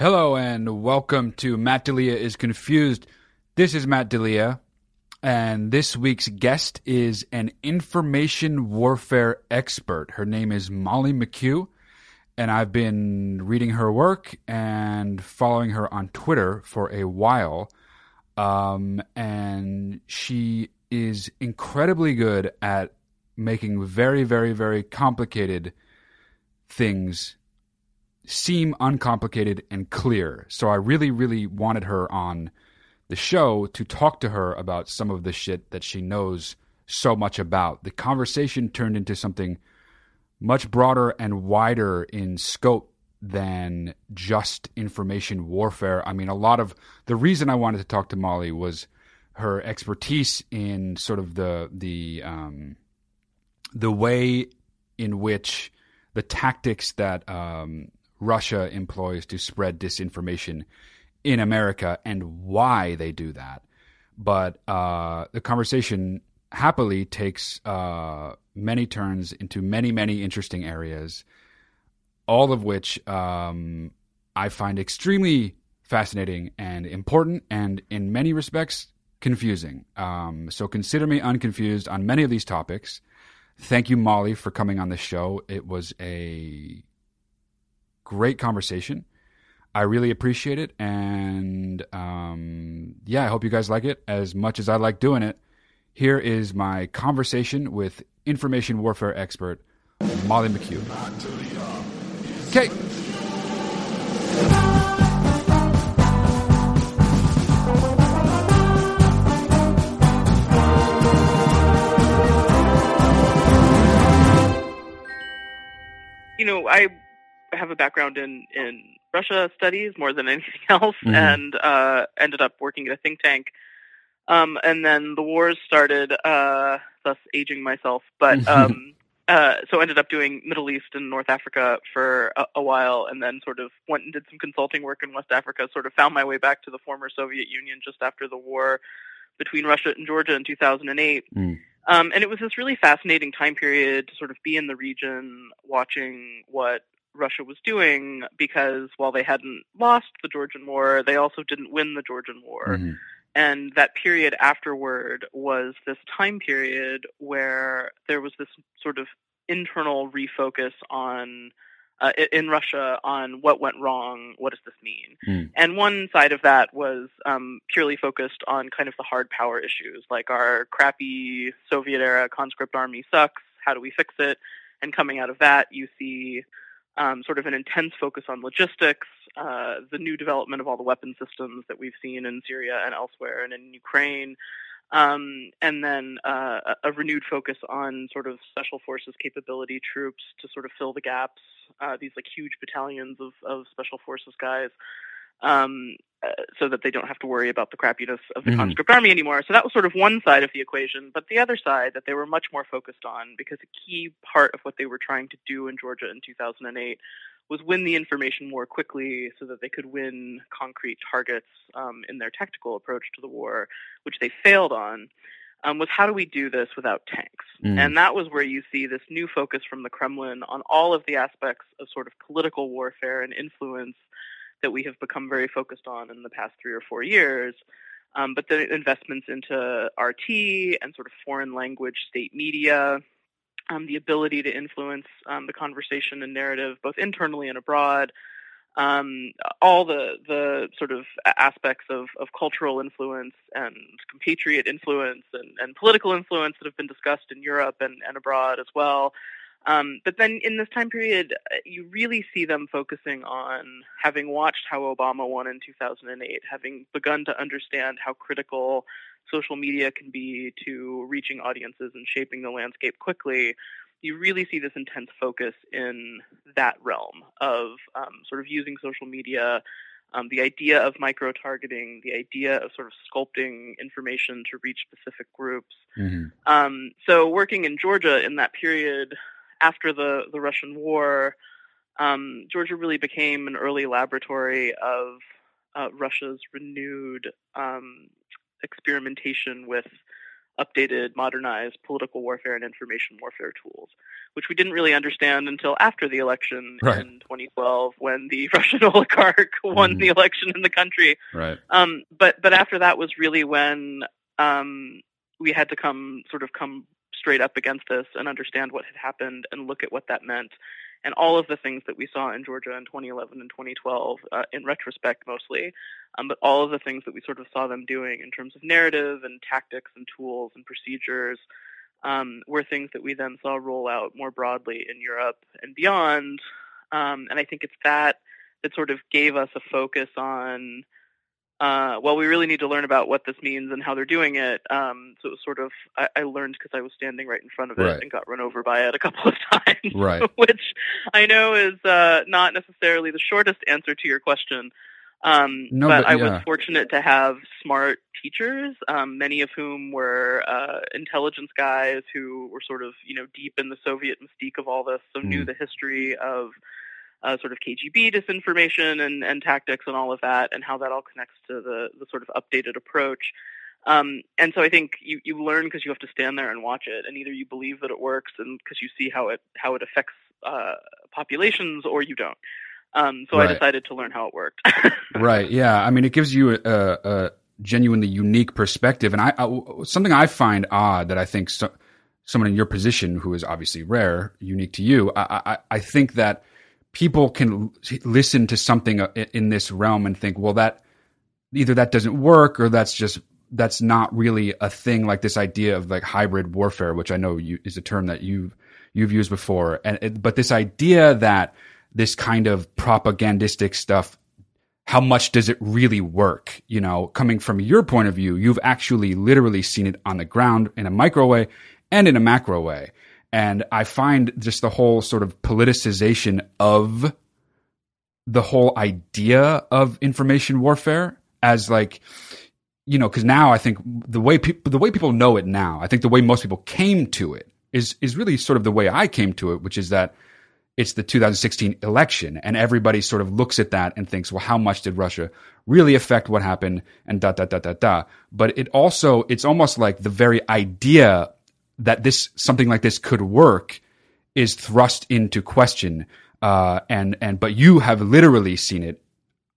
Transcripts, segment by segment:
Hello and welcome to Matt Delia is Confused. This is Matt Delia, and this week's guest is an information warfare expert. Her name is Molly McKew, and I've been reading her work and following her on Twitter for a while. Um, and she is incredibly good at making very, very, very complicated things seem uncomplicated and clear. So I really, really wanted her on the show to talk to her about some of the shit that she knows so much about. The conversation turned into something much broader and wider in scope than just information warfare. I mean, a lot of the reason I wanted to talk to Molly was her expertise in sort of the the um, the way in which the tactics that um, Russia employs to spread disinformation in America and why they do that. But uh, the conversation happily takes uh, many turns into many, many interesting areas, all of which um, I find extremely fascinating and important, and in many respects, confusing. Um, so consider me unconfused on many of these topics. Thank you, Molly, for coming on the show. It was a great conversation. I really appreciate it. And um, yeah, I hope you guys like it as much as I like doing it. Here is my conversation with information warfare expert Molly McKew. Okay. You know, I have a background in in Russia studies more than anything else, Mhm. and uh, ended up working at a think tank. Um, and then the wars started, uh, thus aging myself. But um, uh, so ended up doing Middle East and North Africa for a, a while, and then sort of went and did some consulting work in West Africa. Sort of found my way back to the former Soviet Union just after the war between Russia and Georgia in 2008. Mm. Um, and it was this really fascinating time period to sort of be in the region, watching what Russia was doing because while they hadn't lost the Georgian War, they also didn't win the Georgian War. Mhm. And that period afterward was this time period where there was this sort of internal refocus on uh, in Russia on what went wrong, what does this mean? Mm. And one side of that was um, purely focused on kind of the hard power issues, like our crappy Soviet era conscript army sucks. How do we fix it? And coming out of that, you see um, sort of an intense focus on logistics, uh, the new development of all the weapon systems that we've seen in Syria and elsewhere, and in Ukraine, um, and then uh, a renewed focus on sort of special forces capability troops to sort of fill the gaps. Uh, these like huge battalions of, of special forces guys. Um, uh, so that they don't have to worry about the crappiness of the Mhm. conscript army anymore. So that was sort of one side of the equation. But the other side that they were much more focused on, because a key part of what they were trying to do in Georgia in 2008 was win the information more quickly so that they could win concrete targets um, in their tactical approach to the war, which they failed on. Um, was how do we do this without tanks? Mm. And that was where you see this new focus from the Kremlin on all of the aspects of sort of political warfare and influence that we have become very focused on in the past three or four years. Um, but the investments into RT and sort of foreign language state media, um, the ability to influence um, the conversation and narrative both internally and abroad, um, all the the sort of aspects of, of cultural influence and compatriot influence and, and political influence that have been discussed in Europe and, and abroad as well. Um, but then in this time period, uh, you really see them focusing on having watched how Obama won in 2008, having begun to understand how critical social media can be to reaching audiences and shaping the landscape quickly. You really see this intense focus in that realm of um, sort of using social media Um, the idea of micro targeting, the idea of sort of sculpting information to reach specific groups. Mm-hmm. Um, so, working in Georgia in that period after the, the Russian war, um, Georgia really became an early laboratory of uh, Russia's renewed um, experimentation with updated, modernized political warfare and information warfare tools, which we didn't really understand until after the election right. in 2012, when the Russian oligarch won mm. the election in the country. Right. Um, but but after that was really when um, we had to come sort of come straight up against this and understand what had happened and look at what that meant and all of the things that we saw in Georgia in 2011 and 2012, uh, in retrospect mostly, um, but all of the things that we sort of saw them doing in terms of narrative and tactics and tools and procedures um, were things that we then saw roll out more broadly in Europe and beyond. Um, and I think it's that that sort of gave us a focus on uh, well, we really need to learn about what this means and how they're doing it. Um, so it was sort of, I, I learned because I was standing right in front of it right. and got run over by it a couple of times, right. which I know is uh, not necessarily the shortest answer to your question. Um, no, but, but I yeah. was fortunate to have smart teachers, um, many of whom were uh, intelligence guys who were sort of, you know, deep in the Soviet mystique of all this, so mm. knew the history of uh, sort of KGB disinformation and, and tactics and all of that, and how that all connects to the, the sort of updated approach. Um, and so I think you, you learn because you have to stand there and watch it, and either you believe that it works and because you see how it how it affects uh, populations, or you don't. Um, so right. I decided to learn how it worked. right. Yeah. I mean, it gives you a, a genuinely unique perspective, and I, I, something I find odd that I think so, someone in your position, who is obviously rare, unique to you, I, I, I think that people can listen to something uh, in this realm and think, well, that either that doesn't work or that's just that's not really a thing like this idea of like hybrid warfare, which I know you, is a term that you've you've used before. And it, but this idea that this kind of propagandistic stuff, how much does it really work? You know, coming from your point of view, you've actually literally seen it on the ground in a micro way and in a macro way. And I find just the whole sort of politicization of the whole idea of information warfare as like, you know, because now I think the way people the way people know it now, I think the way most people came to it is is really sort of the way I came to it, which is that it's the 2016 election, and everybody sort of looks at that and thinks, well, how much did Russia really affect what happened, and da da da da da. But it also it's almost like the very idea that this something like this could work is thrust into question. Uh, and and but you have literally seen it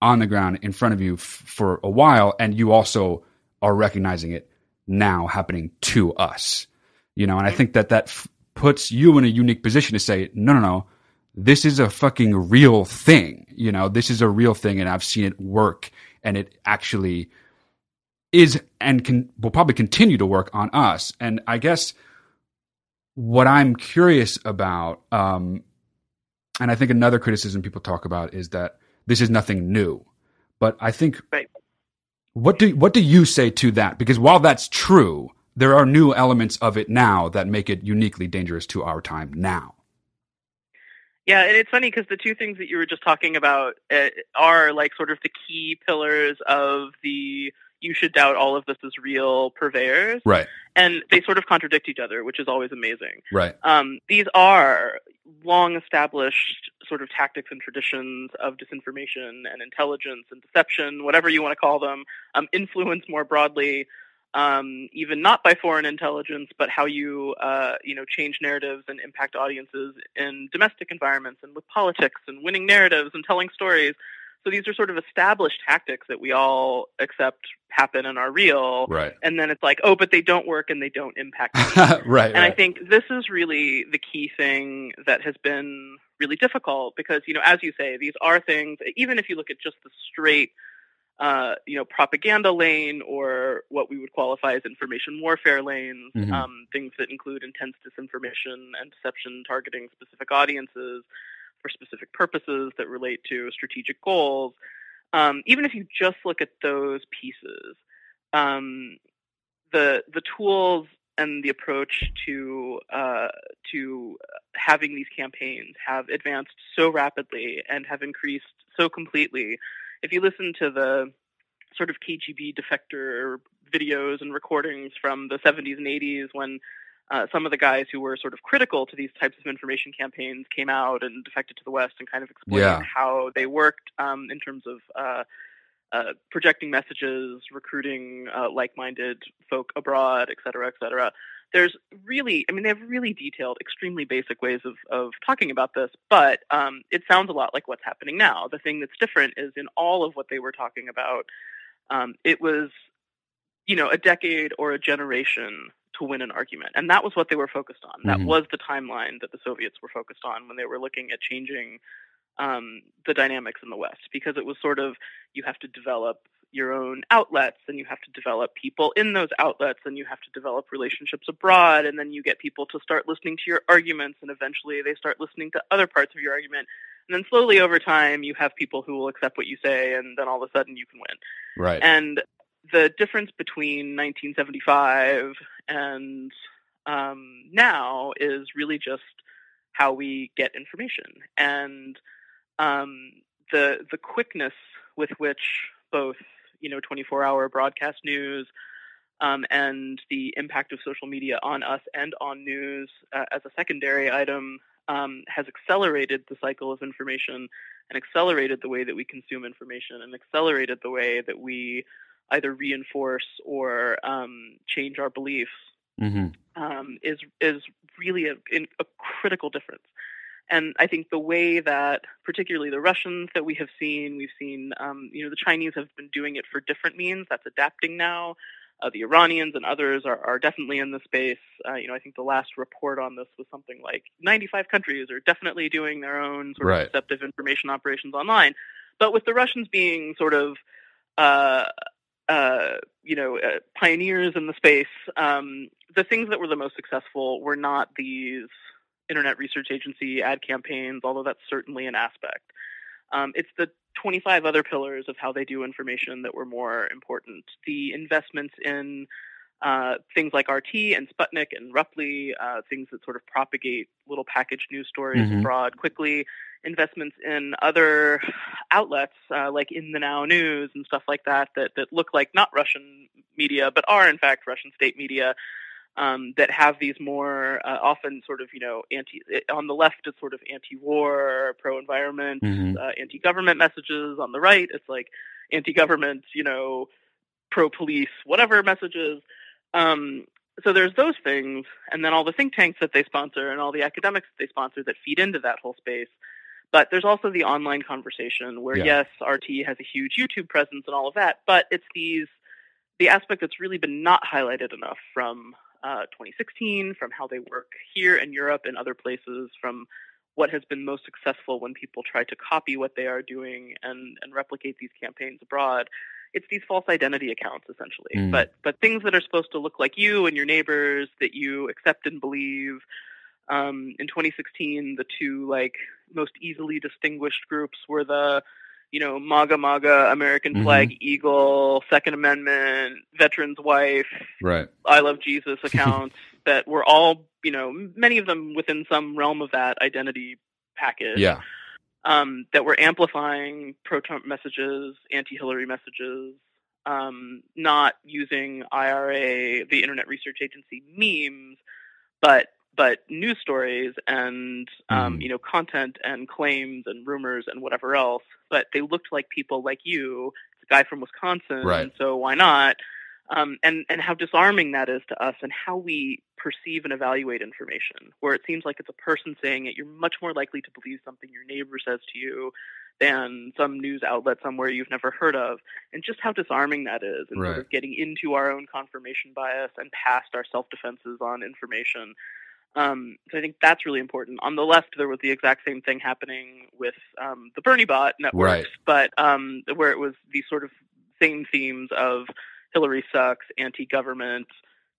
on the ground in front of you f- for a while, and you also are recognizing it now happening to us. You know, and I think that that f- puts you in a unique position to say, no, no, no, this is a fucking real thing. You know, this is a real thing, and I've seen it work, and it actually is and can will probably continue to work on us. And I guess what I'm curious about, um, and I think another criticism people talk about is that this is nothing new. But I think right. what do what do you say to that? Because while that's true, there are new elements of it now that make it uniquely dangerous to our time now. Yeah, and it's funny because the two things that you were just talking about uh, are like sort of the key pillars of the you should doubt all of this is real purveyors. Right. And they sort of contradict each other, which is always amazing. Right. Um, these are long established sort of tactics and traditions of disinformation and intelligence and deception, whatever you want to call them, um, influence more broadly, um, even not by foreign intelligence, but how you, uh, you know, change narratives and impact audiences in domestic environments and with politics and winning narratives and telling stories. So these are sort of established tactics that we all accept happen and are real. Right. And then it's like, oh, but they don't work and they don't impact. right. And right. I think this is really the key thing that has been really difficult because, you know, as you say, these are things, even if you look at just the straight, uh, you know, propaganda lane or what we would qualify as information warfare lanes, mm-hmm. um, things that include intense disinformation and deception targeting specific audiences for specific purposes that relate to strategic goals, um, even if you just look at those pieces, um, the the tools and the approach to uh, to having these campaigns have advanced so rapidly and have increased so completely. If you listen to the sort of KGB defector videos and recordings from the 70s and 80s when uh, some of the guys who were sort of critical to these types of information campaigns came out and defected to the West and kind of explained Yeah. how they worked um, in terms of uh, uh, projecting messages, recruiting uh, like-minded folk abroad, et cetera, et cetera. There's really, I mean, they have really detailed, extremely basic ways of, of talking about this, but um, it sounds a lot like what's happening now. The thing that's different is in all of what they were talking about, um, it was, you know, a decade or a generation to win an argument. And that was what they were focused on. That Mhm. was the timeline that the Soviets were focused on when they were looking at changing um, the dynamics in the West, because it was sort of you have to develop your own outlets and you have to develop people in those outlets and you have to develop relationships abroad and then you get people to start listening to your arguments and eventually they start listening to other parts of your argument and then slowly over time you have people who will accept what you say and then all of a sudden you can win Right. and the difference between 1975 and um, now is really just how we get information. And um, the the quickness with which both you know 24 hour broadcast news um, and the impact of social media on us and on news uh, as a secondary item um, has accelerated the cycle of information and accelerated the way that we consume information and accelerated the way that we either reinforce or um, change our beliefs hmm um, is is really a, in, a critical difference. And I think the way that, particularly the Russians that we have seen, we've seen, um, you know, the Chinese have been doing it for different means. That's adapting now. Uh, the Iranians and others are, are definitely in the space. Uh, you know, I think the last report on this was something like 95 countries are definitely doing their own sort Right. of deceptive information operations online. But with the Russians being sort of uh, uh, you know, uh, pioneers in the space, um, the things that were the most successful were not these Internet Research Agency ad campaigns, although that's certainly an aspect. Um, it's the 25 other pillars of how they do information that were more important. The investments in uh, things like RT and Sputnik and Ruptly, uh, things that sort of propagate little packaged news stories Mhm. abroad quickly, investments in other outlets uh, like In the Now News and stuff like that, that that look like not Russian media but are in fact Russian state media. Um, that have these more uh, often sort of you know anti on the left it's sort of anti-war, pro-environment, Mhm. uh, anti-government messages. On the right it's like anti-government, you know, pro-police, whatever messages. Um, so there's those things, and then all the think tanks that they sponsor and all the academics that they sponsor that feed into that whole space. But there's also the online conversation where Yeah. yes, RT has a huge YouTube presence and all of that, but it's these the aspect that's really been not highlighted enough from uh, 2016, from how they work here in Europe and other places, from what has been most successful when people try to copy what they are doing and, and replicate these campaigns abroad. It's these false identity accounts essentially, Mm. but but things that are supposed to look like you and your neighbors that you accept and believe. Um, in 2016, the two like most easily distinguished groups were the you know, MAGA MAGA, American Mhm. flag, eagle, Second Amendment, veteran's wife, Right. I love Jesus accounts that were all, you know, many of them within some realm of that identity package. Yeah. Um, that were amplifying pro-Trump messages, anti-Hillary messages, um, not using IRA, the Internet Research Agency memes, but but news stories and um, Mhm. you know content and claims and rumors and whatever else. But they looked like people like you, the guy from Wisconsin, Right. so why not? Um, and and how disarming that is to us, and how we perceive and evaluate information. Where it seems like it's a person saying it, you're much more likely to believe something your neighbor says to you than some news outlet somewhere you've never heard of, and just how disarming that is, and Right. sort of getting into our own confirmation bias and past our self defenses on information. Um, so I think that's really important. On the left, there was the exact same thing happening with um, the Bernie bot networks, Right. but um, where it was these sort of same themes of Hillary sucks, anti-government,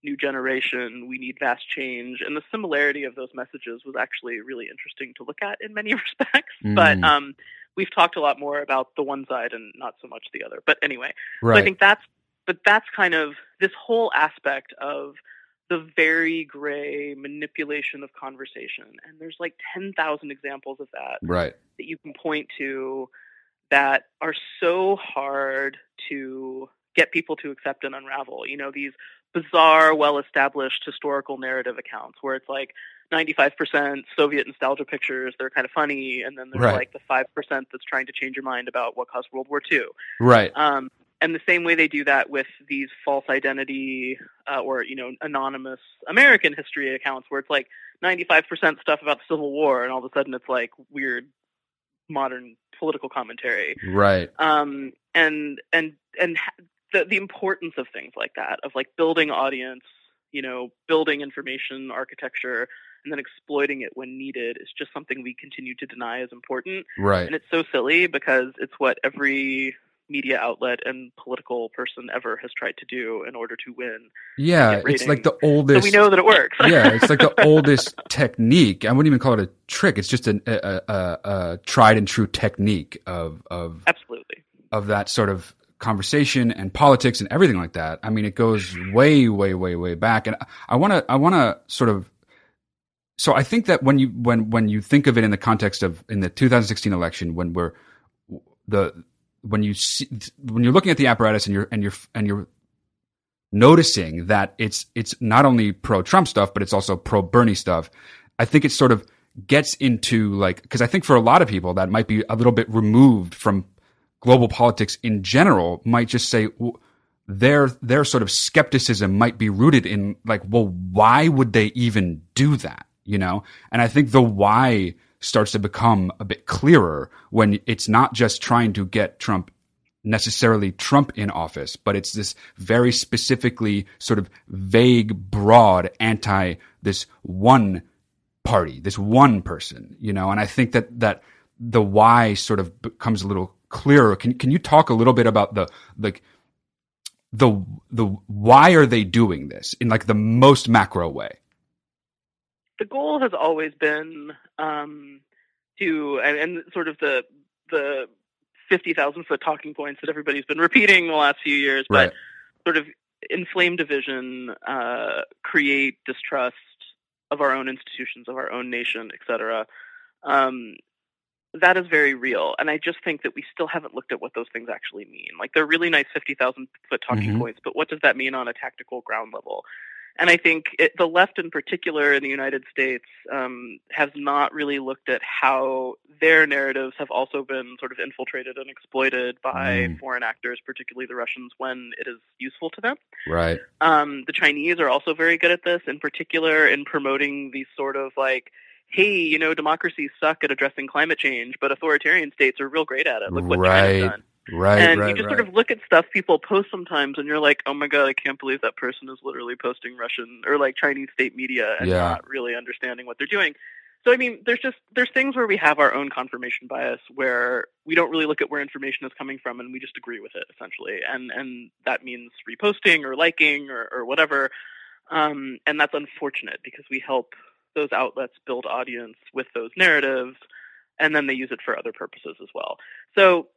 new generation, we need vast change, and the similarity of those messages was actually really interesting to look at in many respects. But Mm. um, we've talked a lot more about the one side and not so much the other. But anyway, Right. so I think that's but that's kind of this whole aspect of the very gray manipulation of conversation. And there's like 10,000 examples of that right. that you can point to that are so hard to get people to accept and unravel. You know, these bizarre, well established historical narrative accounts where it's like 95% Soviet nostalgia pictures, they're kind of funny, and then there's Right. like the 5% that's trying to change your mind about what caused World War II. Right. Um, and the same way they do that with these false identity uh, or you know anonymous American history accounts, where it's like 95% stuff about the Civil War, and all of a sudden it's like weird modern political commentary. Right. Um, and and and the the importance of things like that, of like building audience, you know, building information architecture, and then exploiting it when needed, is just something we continue to deny as important. Right. And it's so silly because it's what every media outlet and political person ever has tried to do in order to win. Yeah, it's like the So oldest. we know that it works. yeah, it's like the oldest technique. I wouldn't even call it a trick. It's just an, a, a, a, a tried and true technique of of Absolutely. of that sort of conversation and politics and everything like that. I mean, it goes way, way, way, way back. And I want to, I want to sort of. So I think that when you when when you think of it in the context of in the 2016 election, when we're the when you see when you're looking at the apparatus and you're and you're and you're noticing that it's it's not only pro Trump stuff, but it's also pro Bernie stuff. I think it sort of gets into like because I think for a lot of people that might be a little bit removed from global politics in general might just say their their sort of skepticism might be rooted in like well why would they even do that you know? And i think the why starts to become a bit clearer when it's not just trying to get trump necessarily trump in office but it's this very specifically sort of vague broad anti this one party, this one person, you know, and I think that that the why sort of becomes a little clearer. Can can you talk a little bit about the like the the why are they doing this in like the most macro way? the goal has always been um, to and, and sort of the the fifty thousand foot talking points that everybody's been repeating the last few years, but sort of inflame division, uh, create distrust of our own institutions, of our own nation, et cetera. Um, that is very real, and I just think that we still haven't looked at what those things actually mean. Like they're really nice fifty thousand foot talking Mhm. points, but what does that mean on a tactical ground level? And I think it, the left, in particular, in the United States, um, has not really looked at how their narratives have also been sort of infiltrated and exploited by Mm. foreign actors, particularly the Russians, when it is useful to them. Right. Um, the Chinese are also very good at this, in particular in promoting these sort of like, hey, you know, democracies suck at addressing climate change, but authoritarian states are real great at it. Look what Right, China's done. Right. and right, you just right. sort of look at stuff people post sometimes, and you're like, oh my god, I can't believe that person is literally posting Russian or like Chinese state media and Yeah. not really understanding what they're doing. So I mean, there's just there's things where we have our own confirmation bias where we don't really look at where information is coming from and we just agree with it essentially, and and that means reposting or liking or, or whatever, um, and that's unfortunate because we help those outlets build audience with those narratives, and then they use it for other purposes as well. So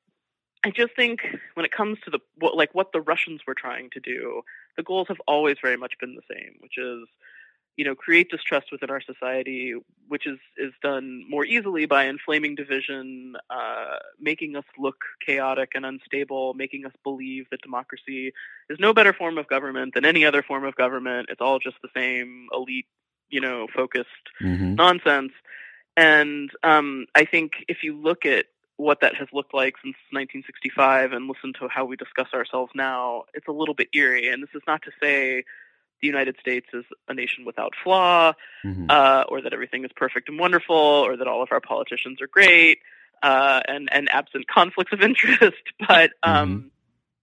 I just think when it comes to the what, like what the Russians were trying to do, the goals have always very much been the same, which is you know create distrust within our society, which is is done more easily by inflaming division, uh, making us look chaotic and unstable, making us believe that democracy is no better form of government than any other form of government. It's all just the same elite, you know, focused Mhm. nonsense. And um, I think if you look at what that has looked like since 1965 and listen to how we discuss ourselves now, it's a little bit eerie. And this is not to say the United States is a nation without flaw, Mhm. uh, or that everything is perfect and wonderful, or that all of our politicians are great, uh, and and absent conflicts of interest. But um,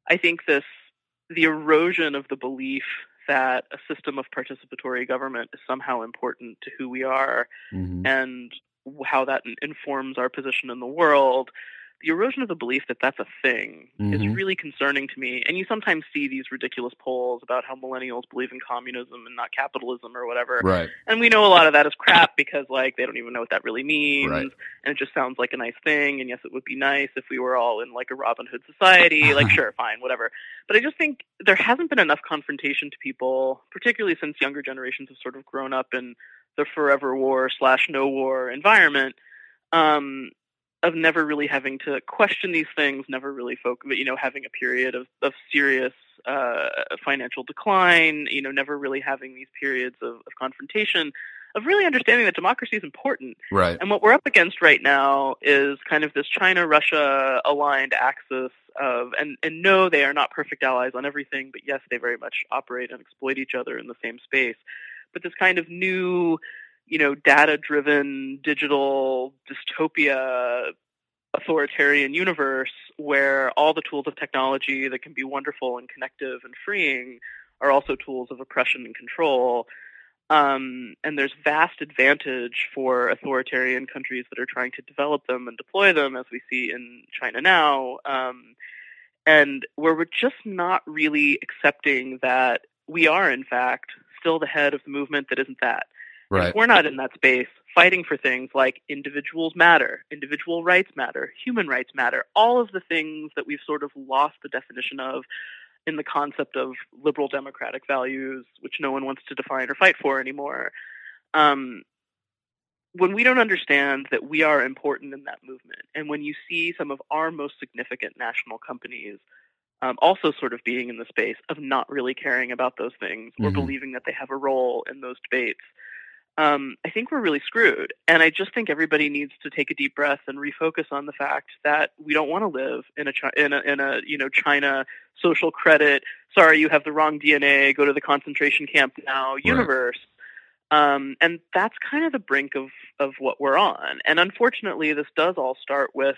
I think this the erosion of the belief that a system of participatory government is somehow important to who we are Mhm. and how that informs our position in the world. The erosion of the belief that that's a thing is Mhm. really concerning to me. And you sometimes see these ridiculous polls about how millennials believe in communism and not capitalism or whatever. Right. And we know a lot of that is crap because like they don't even know what that really means Right. and it just sounds like a nice thing and yes it would be nice if we were all in like a Robin Hood society like sure fine whatever but I just think there hasn't been enough confrontation to people particularly since younger generations have sort of grown up in the forever war slash no war environment um of never really having to question these things, never really focus, you know, having a period of, of serious uh, financial decline, you know, never really having these periods of, of confrontation, of really understanding that democracy is important. Right. And what we're up against right now is kind of this China-Russia aligned axis of, and, and no, they are not perfect allies on everything, but yes, they very much operate and exploit each other in the same space. But this kind of new, you know, data-driven digital dystopia authoritarian universe where all the tools of technology that can be wonderful and connective and freeing are also tools of oppression and control. Um, and there's vast advantage for authoritarian countries that are trying to develop them and deploy them, as we see in China now. Um, and where we're just not really accepting that we are, in fact, still the head of the movement that isn't that. Right. If we're not in that space fighting for things like individuals matter, individual rights matter, human rights matter, all of the things that we've sort of lost the definition of in the concept of liberal democratic values, which no one wants to define or fight for anymore. Um, when we don't understand that we are important in that movement, and when you see some of our most significant national companies um, also sort of being in the space of not really caring about those things or Mhm. believing that they have a role in those debates, um, I think we're really screwed. And I just think everybody needs to take a deep breath and refocus on the fact that we don't want to live in a Chi- in a, in a you know China social credit. Sorry, you have the wrong DNA. Go to the concentration camp now. Universe. Um, and that's kind of the brink of, of what we're on. And unfortunately, this does all start with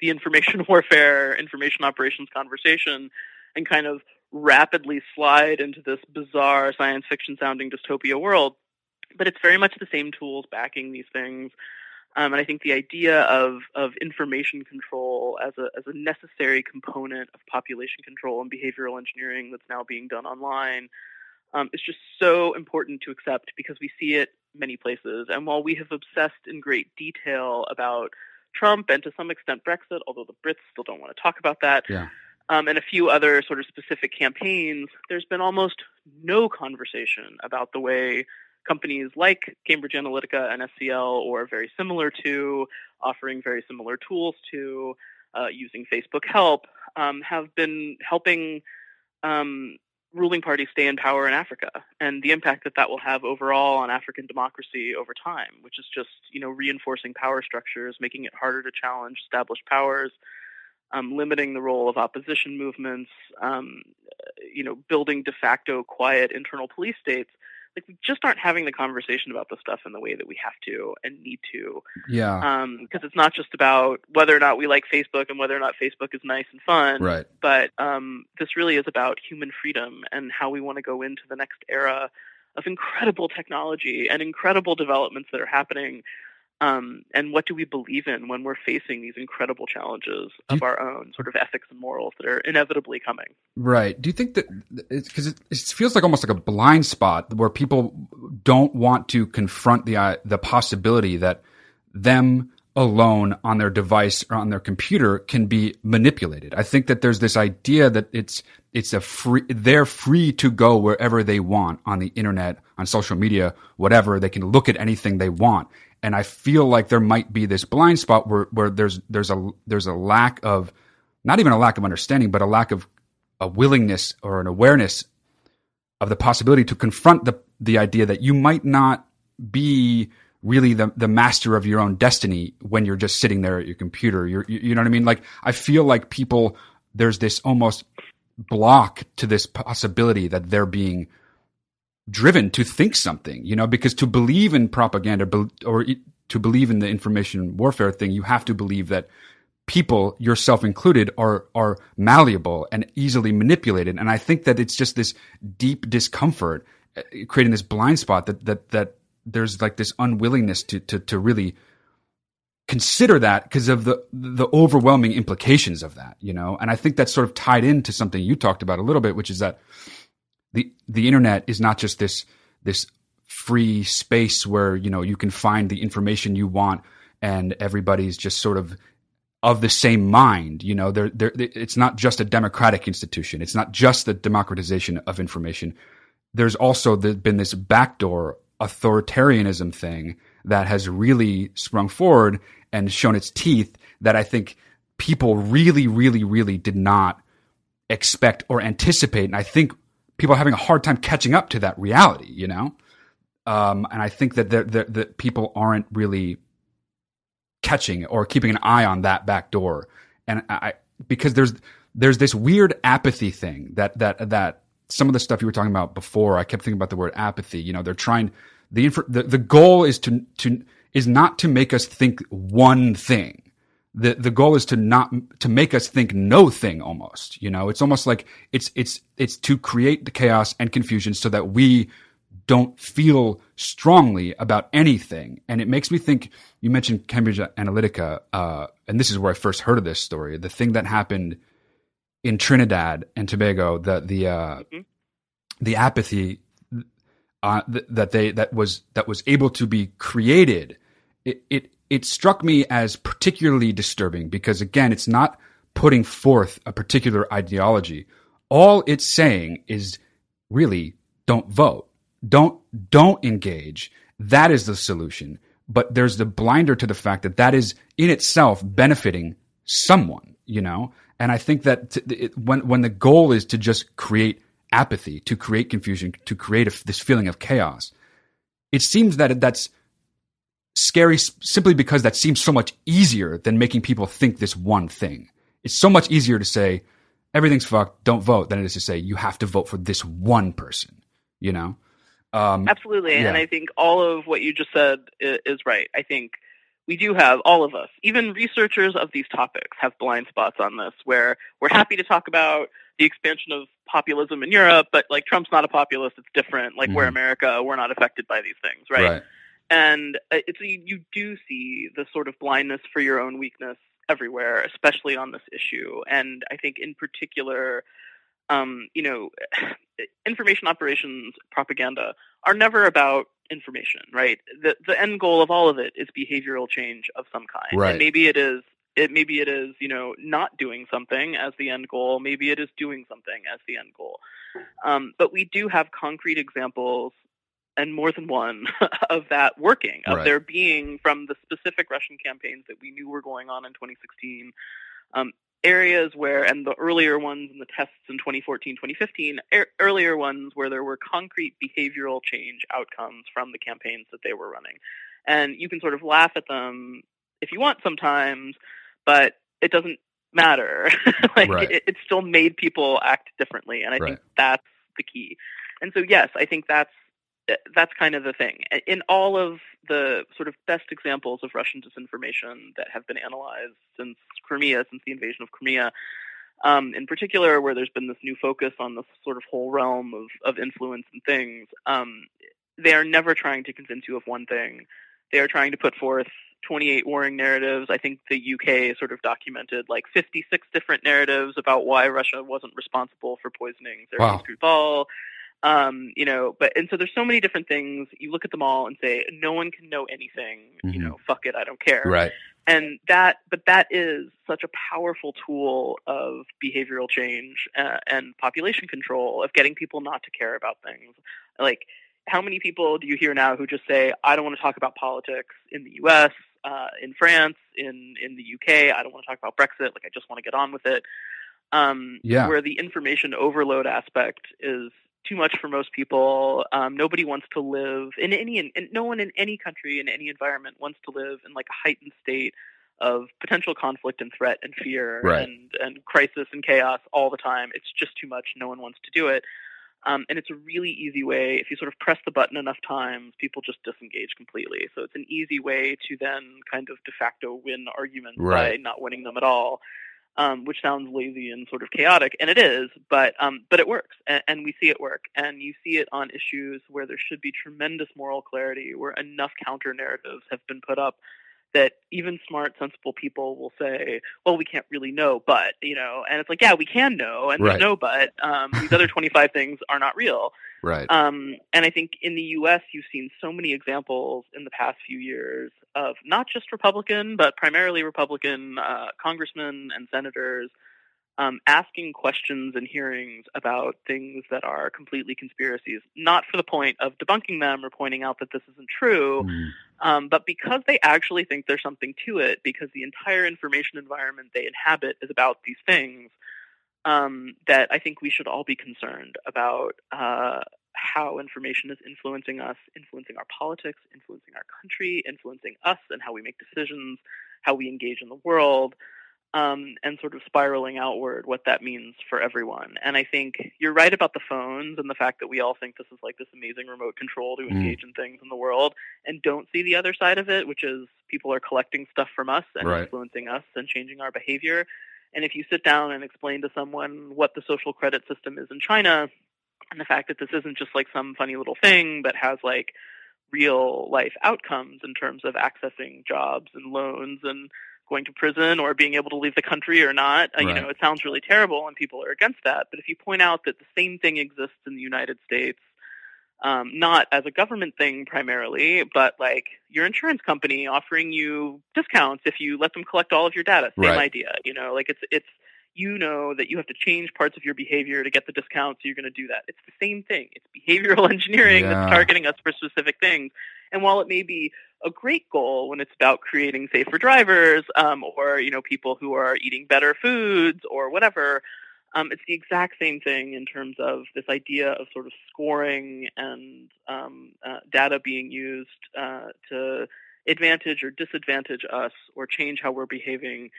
the information warfare, information operations conversation, and kind of rapidly slide into this bizarre science fiction sounding dystopia world. But it's very much the same tools backing these things. Um, and I think the idea of, of information control as a, as a necessary component of population control and behavioral engineering that's now being done online um, is just so important to accept because we see it many places. And while we have obsessed in great detail about Trump and to some extent Brexit, although the Brits still don't want to talk about that, Yeah. um, and a few other sort of specific campaigns, there's been almost no conversation about the way companies like Cambridge Analytica and SCL, or very similar to, offering very similar tools to, uh, using Facebook Help, um, have been helping um, ruling parties stay in power in Africa and the impact that that will have overall on African democracy over time, which is just you know reinforcing power structures, making it harder to challenge established powers, um, limiting the role of opposition movements, um, you know, building de facto quiet internal police states. Like we just aren't having the conversation about this stuff in the way that we have to and need to Yeah. because it's not just about whether or not we like Facebook and whether or not Facebook is nice and fun, right. but um, this really is about human freedom and how we want to go into the next era of incredible technology and incredible developments that are happening. Um, and what do we believe in when we're facing these incredible challenges of our own sort of ethics and morals that are inevitably coming? Right. Do you think that because it, it feels like almost like a blind spot where people don't want to confront the uh, the possibility that them alone on their device or on their computer can be manipulated. I think that there's this idea that it's it's a free they're free to go wherever they want on the internet, on social media, whatever. They can look at anything they want. And I feel like there might be this blind spot where where there's there's a there's a lack of not even a lack of understanding, but a lack of a willingness or an awareness of the possibility to confront the the idea that you might not be really the the master of your own destiny when you're just sitting there at your computer. You're you, you know what I mean? Like I feel like people there's this almost block to this possibility that they're being driven to think something, you know, because to believe in propaganda or to believe in the information warfare thing, you have to believe that people, yourself included, are are malleable and easily manipulated. And I think that it's just this deep discomfort, uh, creating this blind spot that that that there's like this unwillingness to to to really consider that because of the the overwhelming implications of that, you know. And I think that's sort of tied into something you talked about a little bit, which is that the the internet is not just this this free space where you know you can find the information you want and everybody's just sort of of the same mind you know? There there it's not just a democratic institution. It's not just the democratization of information. There's also been this backdoor authoritarianism thing that has really sprung forward and shown its teeth that I think people really, really, really did not expect or anticipate. And I think people are having a hard time catching up to that reality, you know? Um, and I think that that people aren't really catching or keeping an eye on that back door. And I, because there's, there's this weird apathy thing that, that, that some of the stuff you were talking about before, I kept thinking about the word apathy. You know, they're trying, the, the, the goal is to, to, is not to make us think one thing the the goal is to not to make us think no thing almost you know? It's almost like it's it's it's to create the chaos and confusion so that we don't feel strongly about anything. And it makes me think you mentioned cambridge analytica uh, and this is where i first heard of this story the thing that happened in trinidad and tobago the the uh, mm-hmm. the apathy uh, that they that was that was able to be created. It, it it struck me as particularly disturbing because again, it's not putting forth a particular ideology. All it's saying is really don't vote. Don't don't engage. That is the solution. But there's the blinder to the fact that that is in itself benefiting someone, you know? And I think that t- it, when when the goal is to just create apathy, to create confusion, to create a, this feeling of chaos, it seems that that's scary simply because that seems so much easier than making people think this one thing. It's so much easier to say everything's fucked, don't vote, than it is to say you have to vote for this one person. You know? Um, Absolutely, yeah. and I think all of what you just said is, right. I think we do have all of us, even researchers of these topics, have blind spots on this. Where we're happy to talk about the expansion of populism in Europe, but like Trump's not a populist; it's different. Like mm-hmm. we're America, we're not affected by these things, right? right. And uh, it's you do see the sort of blindness for your own weakness everywhere, especially on this issue. And I think in particular, um, you know, information operations propaganda are never about information, right? The the end goal of all of it is behavioral change of some kind. Right. And maybe it is it maybe it is, you know, not doing something as the end goal, maybe it is doing something as the end goal. Um, but we do have concrete examples and more than one of that working, of right. there being from the specific Russian campaigns that we knew were going on in 2016, um, areas where, and the earlier ones and the tests in 2014, 2015, er, earlier ones where there were concrete behavioral change outcomes from the campaigns that they were running. And you can sort of laugh at them if you want sometimes, but it doesn't matter. like right. it, it, still made people act differently, and I right. think that's the key. And so, yes, I think that's that's kind of the thing. In all of the sort of best examples of Russian disinformation that have been analyzed since Crimea, since the invasion of Crimea, um, in particular, where there's been this new focus on this sort of whole realm of, of influence and things, um, they are never trying to convince you of one thing. They are trying to put forth 28 warring narratives. I think the UK sort of documented like 56 different narratives about why Russia wasn't responsible for poisoning Sergei wow. Skripal. Um, you know, but and so there's so many different things. You look at them all and say, no one can know anything. Mm-hmm. You know, fuck it, I don't care. Right. And that, but that is such a powerful tool of behavioral change uh, and population control of getting people not to care about things. Like, how many people do you hear now who just say, I don't want to talk about politics in the U.S., uh, in France, in in the UK. I don't want to talk about Brexit. Like, I just want to get on with it. Um, yeah. Where the information overload aspect is too much for most people. Um, nobody wants to live in any, and no one in any country in any environment wants to live in like a heightened state of potential conflict and threat and fear right. and and crisis and chaos all the time. It's just too much. No one wants to do it. Um, and it's a really easy way. If you sort of press the button enough times, people just disengage completely. So it's an easy way to then kind of de facto win arguments right. by not winning them at all um, which sounds lazy and sort of chaotic, and it is, but um, but it works, and, and, we see it work, and you see it on issues where there should be tremendous moral clarity, where enough counter narratives have been put up that even smart, sensible people will say, "Well, we can't really know, but you know," and it's like, "Yeah, we can know, and right. there's no but. Um, these other 25 things are not real." Right. Um, and I think in the U.S., you've seen so many examples in the past few years of not just Republican, but primarily Republican uh, congressmen and senators um, asking questions and hearings about things that are completely conspiracies, not for the point of debunking them or pointing out that this isn't true, mm. um, but because they actually think there's something to it, because the entire information environment they inhabit is about these things, um, that I think we should all be concerned about uh, how information is influencing us, influencing our politics, influencing our country, influencing us and how we make decisions, how we engage in the world um, and sort of spiraling outward what that means for everyone. And I think you're right about the phones and the fact that we all think this is like this amazing remote control to mm. engage mm. in things in the world and don't see the other side of it, which is people are collecting stuff from us and right. influencing us and changing our behavior. And if you sit down and explain to someone what the social credit system is in China and the fact that this isn't just like some funny little thing, but has like real life outcomes in terms of accessing jobs and loans and going to prison or being able to leave the country or not. Uh, right. You know, it sounds really terrible and people are against that. But if you point out that the same thing exists in the United States, um, not as a government thing primarily, but like your insurance company offering you discounts if you let them collect all of your data. Same right. idea. You know, like it's it's you know that you have to change parts of your behavior to get the discounts, so you're going to do that. It's the same thing. It's behavioral engineering yeah. that's targeting us for specific things. And while it may be a great goal when it's about creating safer drivers um, or you know people who are eating better foods or whatever, um, it's the exact same thing in terms of this idea of sort of scoring and um, uh, data being used uh, to advantage or disadvantage us or change how we're behaving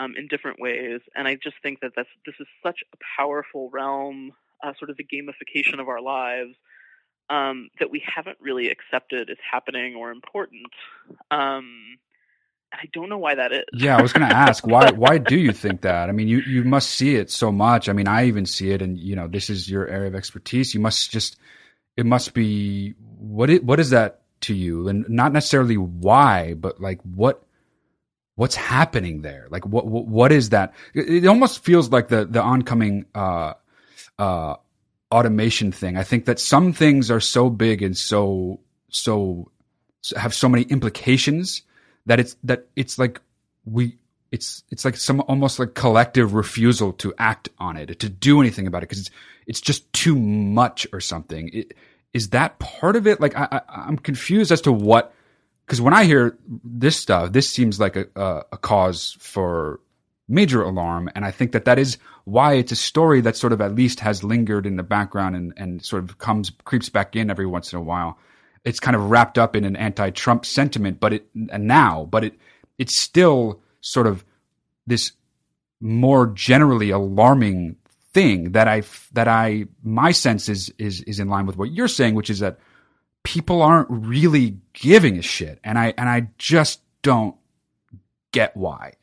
um, in different ways. And I just think that that's, this is such a powerful realm, uh, sort of the gamification of our lives um, that we haven't really accepted as happening or important. Um, I don't know why that is. yeah, I was going to ask why. Why do you think that? I mean, you you must see it so much. I mean, I even see it, and you know, this is your area of expertise. You must just. It must be what it, what is that to you, and not necessarily why, but like what what's happening there? Like what what, is that? It, it, almost feels like the the oncoming uh, uh, automation thing. I think that some things are so big and so so have so many implications that it's that it's like we it's it's like some almost like collective refusal to act on it to do anything about it because it's it's just too much or something. It, is that part of it? Like I, I I'm confused as to what because when I hear this stuff, this seems like a, a, a cause for major alarm. And I think that that is why it's a story that sort of at least has lingered in the background and, and sort of comes, creeps back in every once in a while. It's kind of wrapped up in an anti-Trump sentiment, but it, now, but it, it's still sort of this more generally alarming thing that I, that I, my sense is, is, is in line with what you're saying, which is that people aren't really giving a shit. And I, and I just don't get why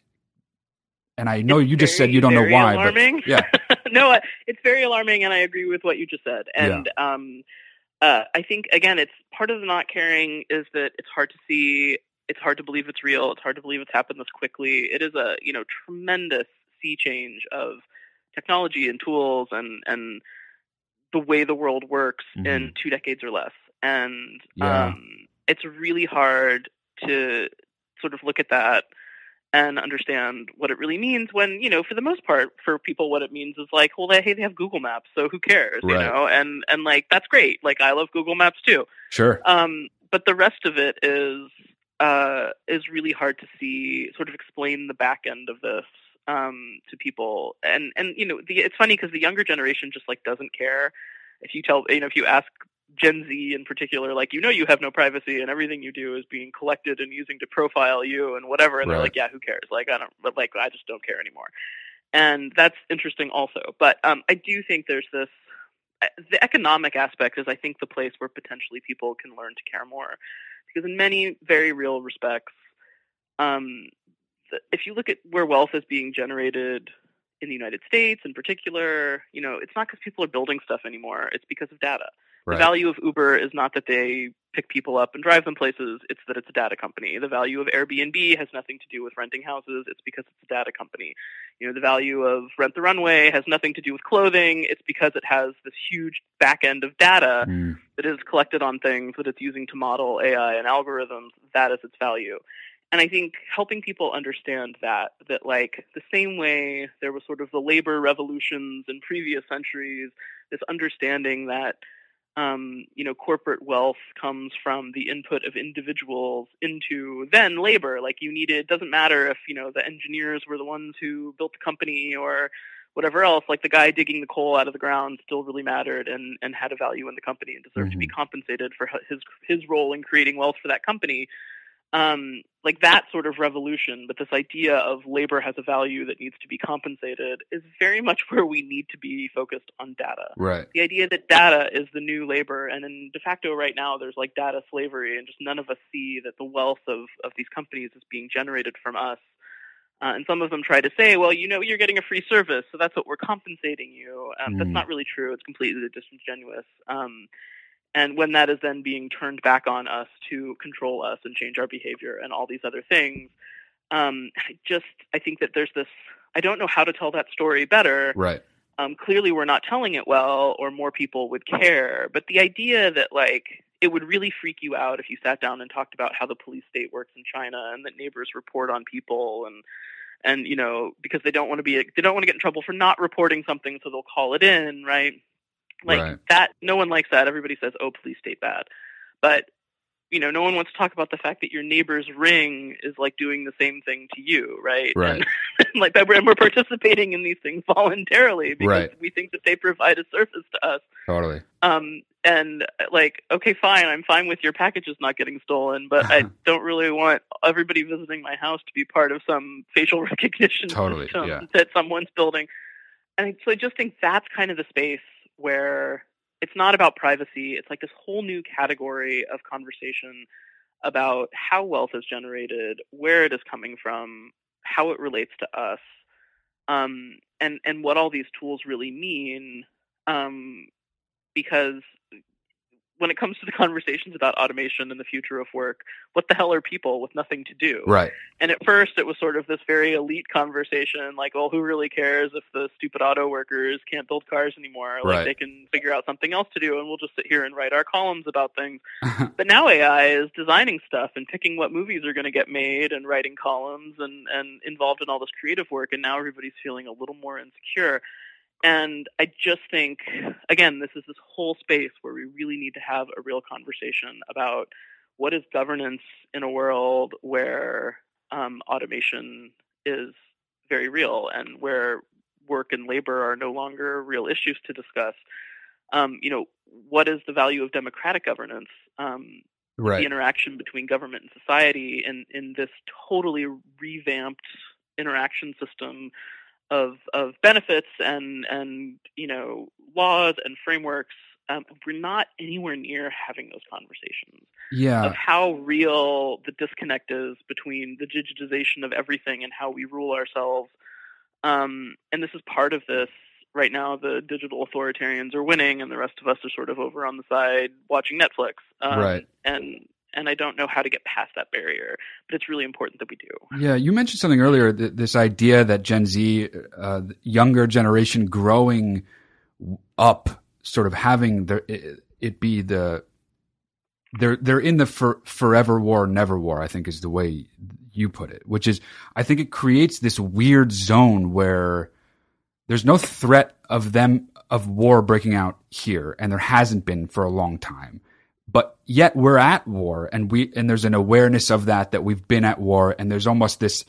and I know it's you just said you don't know why. Alarming. But, yeah. no, it's very alarming, and I agree with what you just said. And yeah. um, uh, I think again, it's part of the not caring is that it's hard to see. It's hard to believe it's real. It's hard to believe it's happened this quickly. It is a you know tremendous sea change of technology and tools and and the way the world works mm-hmm. in two decades or less. And yeah. um, it's really hard to sort of look at that and understand what it really means when you know for the most part for people what it means is like well they hey they have google maps so who cares right. you know? And and like that's great. Like i love google maps too. Sure. Um but the rest of it is uh is really hard to see sort of explain the back end of this um to people. And and you know the it's funny because the younger generation just like doesn't care. If you tell you know if you ask Gen Z in particular, like you know you have no privacy and everything you do is being collected and using to profile you and whatever, and right. they're like, yeah, who cares? Like I don't, but like I just don't care anymore, and that's interesting also. But um, I do think there's this. The economic aspect is, I think, the place where potentially people can learn to care more, because in many very real respects, um, if you look at where wealth is being generated in the United States in particular, you know, it's not because people are building stuff anymore. It's because of data. Right. The value of Uber is not that they pick people up and drive them places, it's that it's a data company. The value of Airbnb has nothing to do with renting houses, it's because it's a data company. You know, the value of Rent the Runway has nothing to do with clothing, it's because it has this huge back end of data mm. that is collected on things that it's using to model AI and algorithms. That is its value. and I think helping people understand that that like the same way there was sort of the labor revolutions in previous centuries, this understanding that um, you know corporate wealth comes from the input of individuals into then labor. Like you needed it doesn't matter if you know the engineers were the ones who built the company or whatever else. Like the guy digging the coal out of the ground still really mattered and and had a value in the company and deserved mm-hmm. to be mm-hmm. compensated for his his role in creating wealth for that company um, like that sort of revolution, but this idea of labor has a value that needs to be compensated is very much where we need to be focused on data. Right. The idea that data is the new labor, and in de facto right now there's like data slavery, and just none of us see that the wealth of, of these companies is being generated from us. Uh, and some of them try to say, well, you know, you're getting a free service, so that's what we're compensating you. Um, mm. That's not really true. It's completely disingenuous. Um, and when that is then being turned back on us to control us and change our behavior and all these other things, um, I just I think that there's this. I don't know how to tell that story better. Right. Um, clearly, we're not telling it well, or more people would care. But the idea that like it would really freak you out if you sat down and talked about how the police state works in China and that neighbors report on people and and you know because they don't want to be they don't want to get in trouble for not reporting something so they'll call it in right like right. that, no one likes that. Everybody says, "Oh, police state bad," but you know, no one wants to talk about the fact that your neighbor's ring is like doing the same thing to you, right? Right. And, like that, and we're participating in these things voluntarily because right. we think that they provide a service to us. Totally. Um, and like, okay, fine, I'm fine with your packages not getting stolen, but I don't really want everybody visiting my house to be part of some facial recognition totally, system yeah. that someone's building. And so I just think that's kind of the space where it's not about privacy. It's like this whole new category of conversation about how wealth is generated, where it is coming from, how it relates to us, um, and and what all these tools really mean. Um, because when it comes to the conversations about automation and the future of work, what the hell are people with nothing to do? Right. And at first, it was sort of this very elite conversation, like, well, who really cares if the stupid auto workers can't build cars anymore? Like, right. they can figure out something else to do, and we'll just sit here and write our columns about things. but now AI is designing stuff and picking what movies are going to get made and writing columns and and involved in all this creative work. And now everybody's feeling a little more insecure. And I just think, again, this is this whole space where we really need to have a real conversation about what is governance in a world where um, automation is very real and where work and labor are no longer real issues to discuss. Um, you know, what is the value of democratic governance? Um, right. The interaction between government and society in, in this totally revamped interaction system of of benefits and and you know laws and frameworks um, we're not anywhere near having those conversations yeah. of how real the disconnect is between the digitization of everything and how we rule ourselves. Um, and this is part of this. Right now the digital authoritarians are winning and the rest of us are sort of over on the side watching netflix um, right. and and I don't know how to get past that barrier. But it's really important that we do. Yeah, you mentioned something earlier. Th- this idea that Gen Z, uh, younger generation, growing up, sort of having it, it be the they're they're in the for, forever war, never war. I think is the way you put it. Which is, I think it creates this weird zone where there's no threat of them of war breaking out here, and there hasn't been for a long time but yet we're at war and we and there's an awareness of that that we've been at war and there's almost this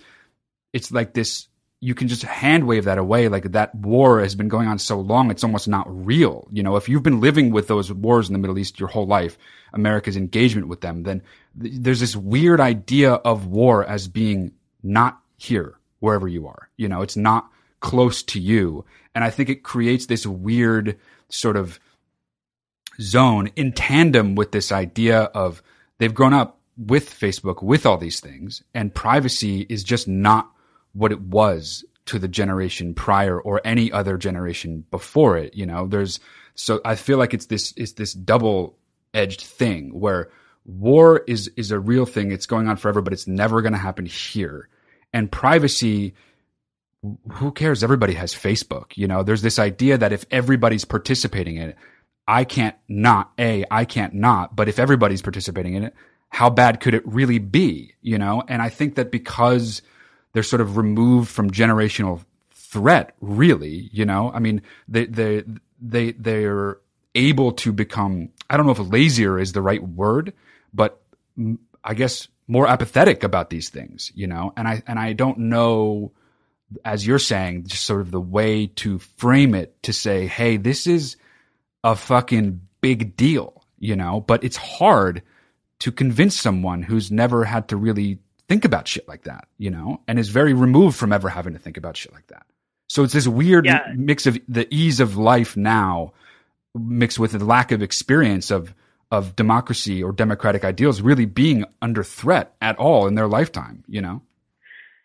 it's like this you can just hand wave that away like that war has been going on so long it's almost not real. You know if you've been living with those wars in the middle east your whole life america's engagement with them then th- there's this weird idea of war as being not here wherever you are. You know it's not close to you. And i think it creates this weird sort of zone in tandem with this idea of they've grown up with Facebook, with all these things, and privacy is just not what it was to the generation prior or any other generation before it. You know, there's so I feel like it's this it's this double edged thing where war is is a real thing. It's going on forever, but it's never going to happen here. And privacy, who cares? Everybody has Facebook. You know, there's this idea that if everybody's participating in it, I can't not, A, I can't not, but if everybody's participating in it, how bad could it really be? You know, and I think that because they're sort of removed from generational threat, really, you know, I mean, they they they they're able to become. I don't know if lazier is the right word, but I guess more apathetic about these things, you know, and I and I don't know, as you're saying, just sort of the way to frame it to say, hey, this is a fucking big deal, you know, but it's hard to convince someone who's never had to really think about shit like that, you know, and is very removed from ever having to think about shit like that. So it's this weird yeah. mix of the ease of life now mixed with the lack of experience of of democracy or democratic ideals really being under threat at all in their lifetime, you know?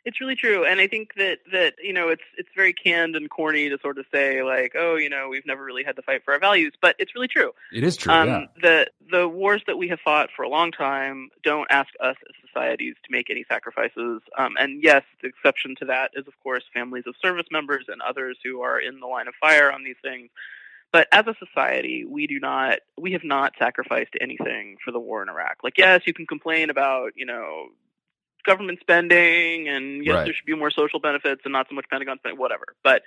It's really true, and I think that that you know it's it's very canned and corny to sort of say like, oh, you know, we've never really had to fight for our values, but it's really true. It is true. Um, yeah. The the wars that we have fought for a long time don't ask us as societies to make any sacrifices, um, and yes, the exception to that is of course families of service members and others who are in the line of fire on these things. But as a society, we do not, we have not sacrificed anything for the war in Iraq. Like, yes, you can complain about, you know, government spending and yes, right. there should be more social benefits and not so much Pentagon spending, whatever. But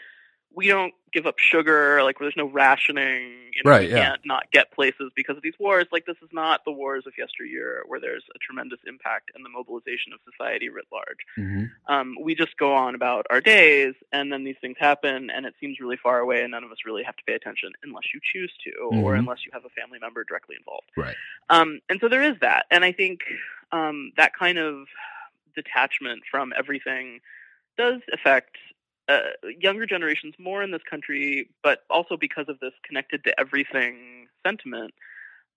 we don't give up sugar, like there's no rationing, you know, right, we yeah. can't not get places because of these wars. Like this is not the wars of yesteryear where there's a tremendous impact and the mobilization of society writ large. Mm-hmm. Um, we just go on about our days and then these things happen and it seems really far away and none of us really have to pay attention unless you choose to mm-hmm. or unless you have a family member directly involved. Right. Um, and so there is that. And I think um, that kind of detachment from everything does affect uh, younger generations more in this country, but also because of this connected to everything sentiment.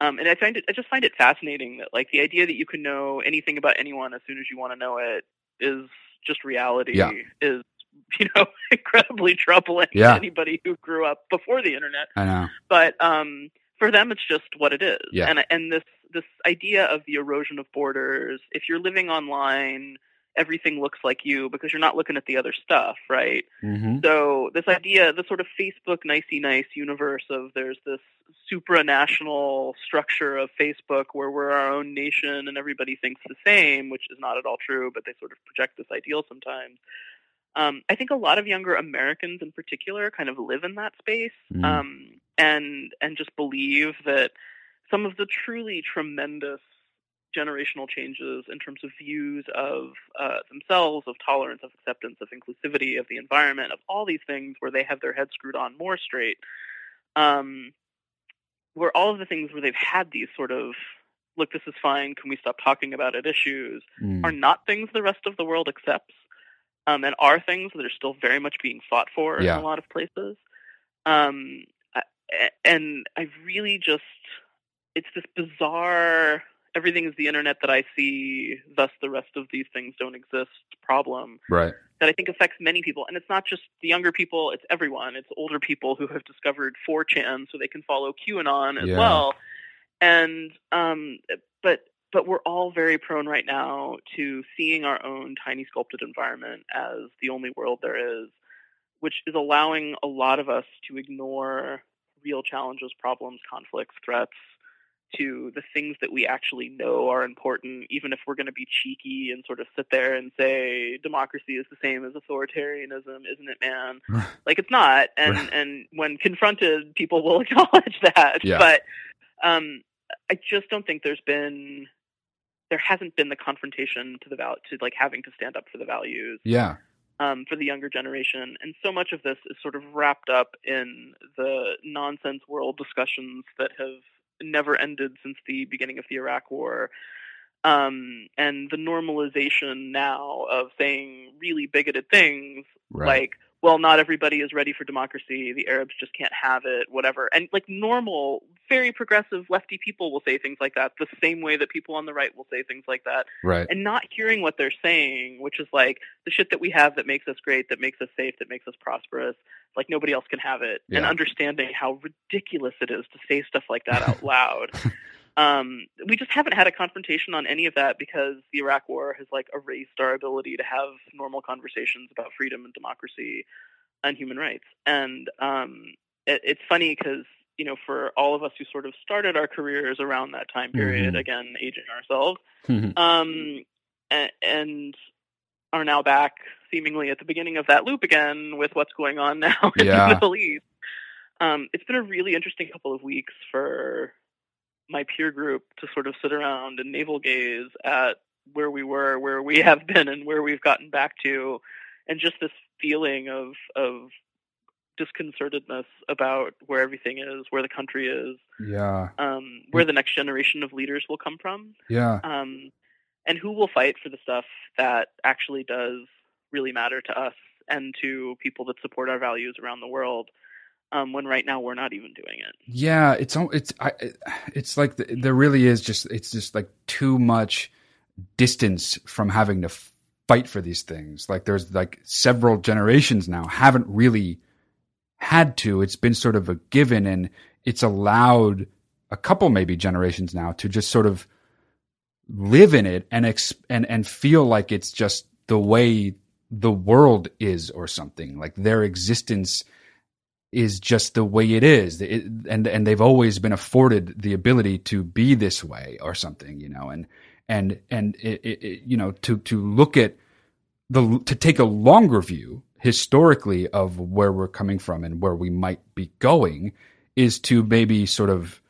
Um, and I find it, I just find it fascinating that like the idea that you can know anything about anyone as soon as you want to know it is just reality. Yeah. Is you know incredibly troubling yeah. to anybody who grew up before the internet. I know. But um, for them, it's just what it is. Yeah. And and this this idea of the erosion of borders. If you're living online everything looks like you because you're not looking at the other stuff, right? Mm-hmm. So this idea, the sort of Facebook nicey nice universe of there's this supranational structure of Facebook where we're our own nation and everybody thinks the same, which is not at all true, but they sort of project this ideal sometimes. Um, I think a lot of younger Americans, in particular, kind of live in that space mm. um, and and just believe that some of the truly tremendous generational changes in terms of views of uh, themselves, of tolerance, of acceptance, of inclusivity, of the environment, of all these things where they have their heads screwed on more straight. Um, where all of the things where they've had these sort of look, this is fine, can we stop talking about it issues, mm. are not things the rest of the world accepts, um, and are things that are still very much being fought for yeah. in a lot of places. Um, and I really just, it's this bizarre everything is the internet that I see, thus the rest of these things don't exist problem. Right. That I think affects many people. And it's not just the younger people, it's everyone. It's older people who have discovered 4chan so they can follow QAnon as yeah. well. And, um, but, but we're all very prone right now to seeing our own tiny sculpted environment as the only world there is, which is allowing a lot of us to ignore real challenges, problems, conflicts, threats, to the things that we actually know are important, even if we're going to be cheeky and sort of sit there and say democracy is the same as authoritarianism, isn't it, man? like it's not. And and when confronted, people will acknowledge that. Yeah. But um, I just don't think there's been there hasn't been the confrontation to the val to like having to stand up for the values. Yeah. Um, for the younger generation. And so much of this is sort of wrapped up in the nonsense world discussions that have never ended since the beginning of the Iraq War. Um, and the normalization now of saying really bigoted things right. like, well, not everybody is ready for democracy. The Arabs just can't have it, whatever. And like normal, very progressive lefty people will say things like that the same way that people on the right will say things like that. Right. And not hearing what they're saying, which is like the shit that we have that makes us great, that makes us safe, that makes us prosperous, like nobody else can have it. Yeah. And understanding how ridiculous it is to say stuff like that out loud. Um, we just haven't had a confrontation on any of that because the Iraq War has like erased our ability to have normal conversations about freedom and democracy and human rights. And um, it, it's funny because you know, for all of us who sort of started our careers around that time period, Mhm. again, aging ourselves, Mhm. um, and, and are now back seemingly at the beginning of that loop again with what's going on now in Yeah. the Middle East. Um, it's been a really interesting couple of weeks for my peer group to sort of sit around and navel gaze at where we were, where we have been, and where we've gotten back to, and just this feeling of of disconcertedness about where everything is, where the country is, yeah, um, where the next generation of leaders will come from, yeah, um, and who will fight for the stuff that actually does really matter to us and to people that support our values around the world. Um, when right now we're not even doing it. yeah. It's it's I, it's like the, there really is just it's just like too much distance from having to fight for these things. Like there's like several generations now haven't really had to. It's been sort of a given, and it's allowed a couple maybe generations now to just sort of live in it and ex- and and feel like it's just the way the world is or something. Like their existence is just the way it is, it, and and they've always been afforded the ability to be this way or something, you know, and and and it, it, you know to to look at the to take a longer view historically of where we're coming from and where we might be going is to maybe sort of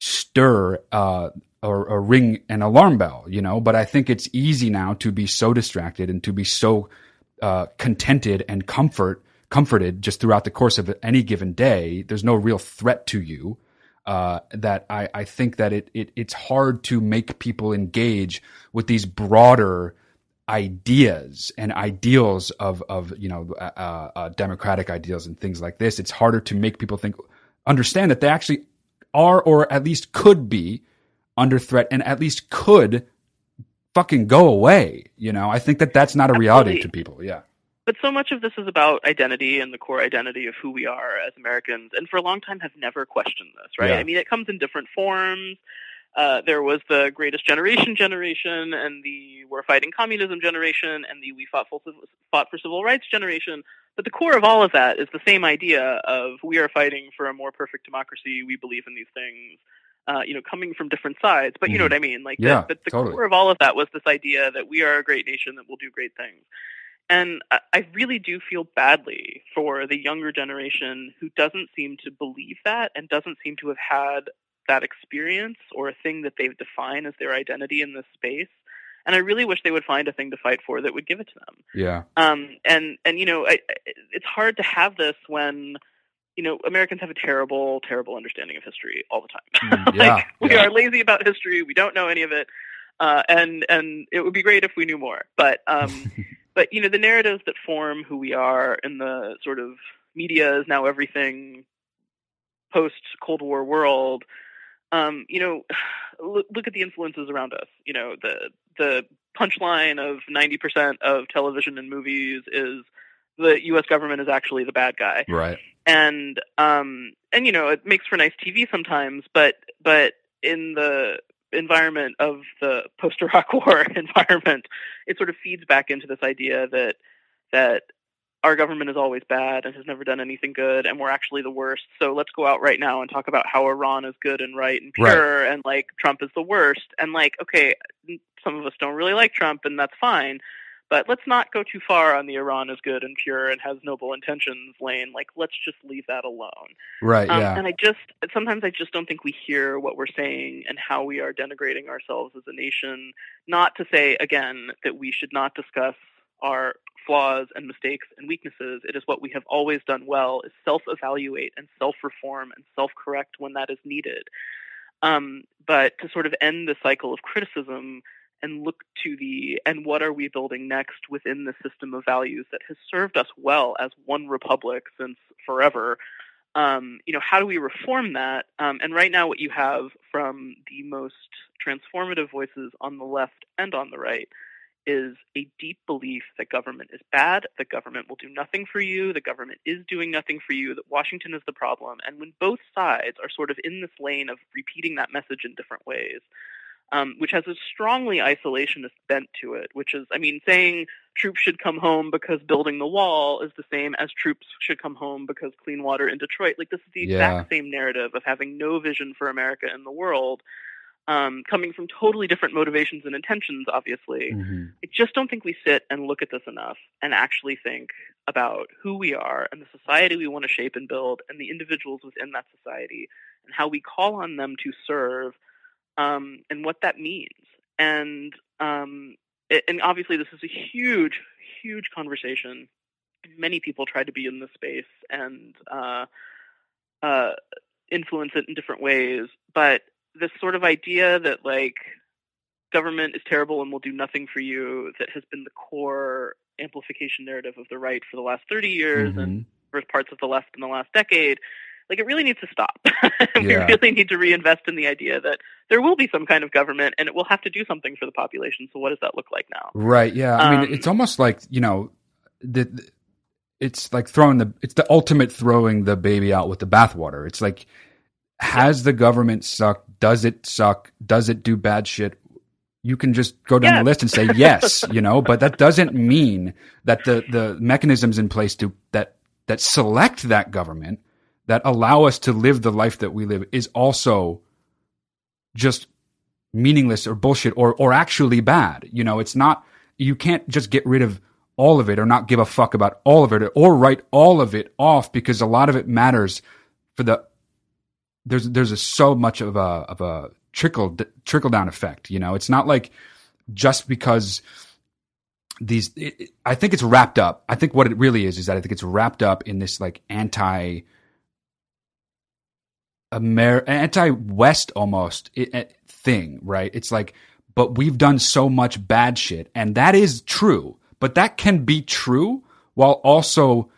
stir uh, or, or ring an alarm bell, you know. But I think it's easy now to be so distracted and to be so uh, contented and comfort comforted just throughout the course of any given day. There's no real threat to you. Uh, that I, I think that it, it it's hard to make people engage with these broader ideas and ideals of of you know uh, uh, democratic ideals and things like this. It's harder to make people think understand that they actually are or at least could be under threat and at least could fucking go away. You know, I think that that's not a reality Absolutely. to people. Yeah. But so much of this is about identity and the core identity of who we are as Americans, and for a long time have never questioned this, right? Yeah. I mean, it comes in different forms. Uh, there was the Greatest Generation generation, and the We're Fighting Communism generation, and the We Fought for, fought for Civil Rights generation. But the core of all of that is the same idea of we are fighting for a more perfect democracy. We believe in these things. Uh, you know, coming from different sides, but you know Mhm. what I mean. Like, Yeah, the, but the totally. core of all of that was this idea that we are a great nation that will do great things. And I- really do feel badly for the younger generation who doesn't seem to believe that and doesn't seem to have had that experience or a thing that they define as their identity in this space. And I really wish they would find a thing to fight for that would give it to them. Yeah. Um, and and you know, I, I- it's hard to have this when you know Americans have a terrible, terrible understanding of history all the time. Mm, yeah, like we yeah. are lazy about history. We don't know any of it, uh, and and it would be great if we knew more. But um, but you know, the narratives that form who we are in the sort of media is now everything post Cold War world. Um, you know, look, look at the influences around us. You know, the the punchline of ninety percent of television and movies is the U.S. government is actually the bad guy Right. and um and you know it makes for nice TV sometimes, but but in the environment of the post Iraq War environment, it sort of feeds back into this idea that that our government is always bad and has never done anything good, and we're actually the worst. So let's go out right now and talk about how Iran is good and right and Right. pure, and like Trump is the worst. And like, okay, some of us don't really like Trump, and that's fine. But let's not go too far on the Iran is good and pure and has noble intentions lane. Like, let's just leave that alone. Right. Um, yeah. And I just sometimes I just don't think we hear what we're saying and how we are denigrating ourselves as a nation. Not to say again that we should not discuss our flaws and mistakes and weaknesses. It is what we have always done well: is self-evaluate and self-reform and self-correct when that is needed. Um, but to sort of end the cycle of criticism and look to the and what are we building next within the system of values that has served us well as one republic since forever um, you know how do we reform that um, and right now what you have from the most transformative voices on the left and on the right is a deep belief that government is bad, that government will do nothing for you, the government is doing nothing for you, that Washington is the problem. And when both sides are sort of in this lane of repeating that message in different ways, um, which has a strongly isolationist bent to it. Which is, I mean, saying troops should come home because building the wall is the same as troops should come home because clean water in Detroit. Like this is the exact same narrative of having no vision for America and the world. Um, coming from totally different motivations and intentions, obviously. Mm-hmm. I just don't think we sit and look at this enough and actually think about who we are and the society we want to shape and build and the individuals within that society and how we call on them to serve um, and what that means. And um, it, and obviously, this is a huge, huge conversation. Many people try to be in this space and uh, uh, influence it in different ways, but this sort of idea that like government is terrible and will do nothing for you that has been the core amplification narrative of the right for the last 30 years mm-hmm. and first parts of the left in the last decade like it really needs to stop. we yeah. really need to reinvest in the idea that there will be some kind of government and it will have to do something for the population. So what does that look like now? Right. Yeah. I um, mean, it's almost like you know, the, it's like throwing the it's the ultimate throwing the baby out with the bathwater. It's like has the government sucked? Does it suck? Does it do bad shit? You can just go down yes. the list and say yes, you know, but that doesn't mean that the the mechanisms in place to that that select that government that allow us to live the life that we live is also just meaningless or bullshit or or actually bad. You know, it's not you can't just get rid of all of it or not give a fuck about all of it or write all of it off because a lot of it matters for the there's there's a, so much of a of a trickle trickle down effect, you know. It's not like just because these it, I think it's wrapped up. I think what it really is is that I think it's wrapped up in this like anti Amer- anti-West almost thing, right? It's like, but we've done so much bad shit, and that is true. But that can be true while also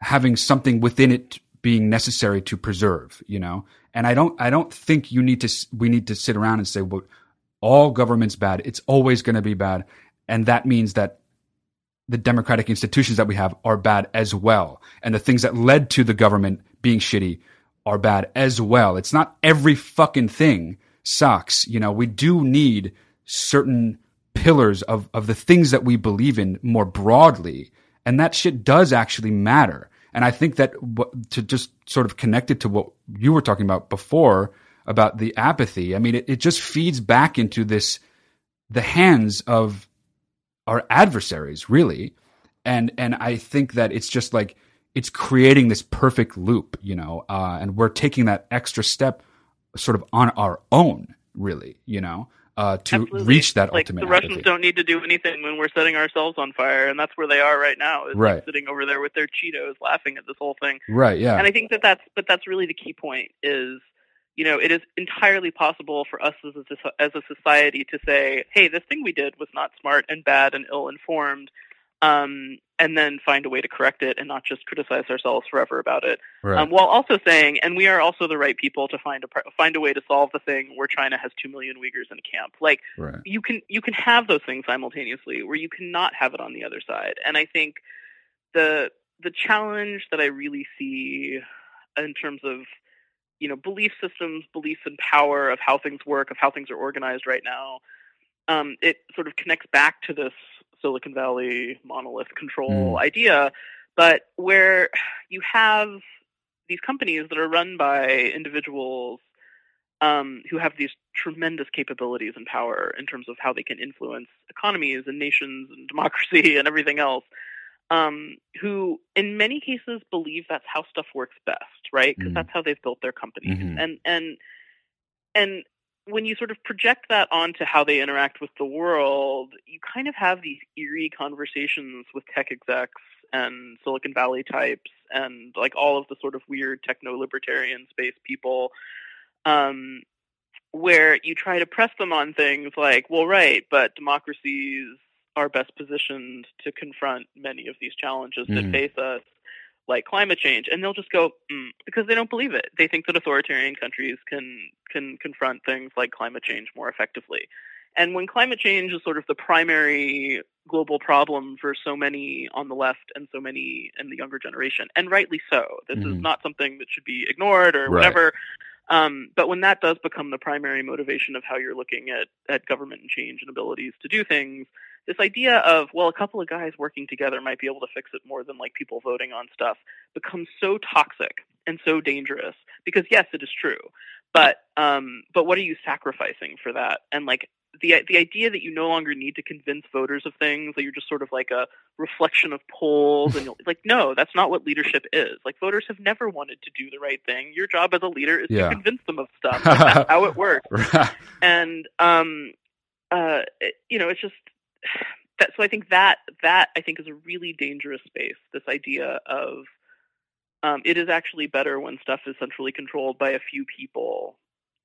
having something within it being necessary to preserve, you know. And I don't, I don't think you need to. We need to sit around and say, well, all government's bad. It's always going to be bad, and that means that the democratic institutions that we have are bad as well, and the things that led to the government being shitty are bad as well. It's not every fucking thing sucks. You know, we do need certain pillars of, of the things that we believe in more broadly. And that shit does actually matter. And I think that to just sort of connect it to what you were talking about before about the apathy, I mean, it, it just feeds back into this, the hands of our adversaries, really. And, and I think that it's just like, it's creating this perfect loop, you know, uh, and we're taking that extra step sort of on our own, really, you know, uh, to Absolutely. reach that like ultimate. The Russians apathy. don't need to do anything when we're setting ourselves on fire, and that's where they are right now. Is right. Like sitting over there with their Cheetos, laughing at this whole thing. Right. Yeah. And I think that that's, but that's really the key point. Is you know, it is entirely possible for us as a, as a society to say, "Hey, this thing we did was not smart and bad and ill-informed." Um, and then find a way to correct it and not just criticize ourselves forever about it. Right. Um, while also saying, and we are also the right people to find a find a way to solve the thing where China has two million Uyghurs in a camp. Like right. you can you can have those things simultaneously, where you cannot have it on the other side. And I think the the challenge that I really see in terms of you know belief systems, beliefs and power, of how things work, of how things are organized right now. Um, it sort of connects back to this Silicon Valley monolith control mm. idea, but where you have these companies that are run by individuals um, who have these tremendous capabilities and power in terms of how they can influence economies and nations and democracy and everything else. Um, who, in many cases, believe that's how stuff works best, right? Because mm. that's how they've built their companies, mm-hmm. and and and when you sort of project that onto how they interact with the world, you kind of have these eerie conversations with tech execs and Silicon Valley types and like all of the sort of weird techno libertarian space people um, where you try to press them on things like, well, right, but democracies are best positioned to confront many of these challenges mm. that face us like climate change, and they'll just go mm, because they don't believe it. They think that authoritarian countries can can confront things like climate change more effectively. And when climate change is sort of the primary global problem for so many on the left and so many in the younger generation, and rightly so, this mm-hmm. is not something that should be ignored or right. whatever. Um, but when that does become the primary motivation of how you're looking at, at government and change and abilities to do things, this idea of, well, a couple of guys working together might be able to fix it more than like people voting on stuff becomes so toxic and so dangerous because yes, it is true. But um, but what are you sacrificing for that? And like the the idea that you no longer need to convince voters of things that you're just sort of like a reflection of polls and like no that's not what leadership is like voters have never wanted to do the right thing your job as a leader is yeah. to convince them of stuff that's how it works and um uh you know it's just that so i think that that i think is a really dangerous space this idea of um, it is actually better when stuff is centrally controlled by a few people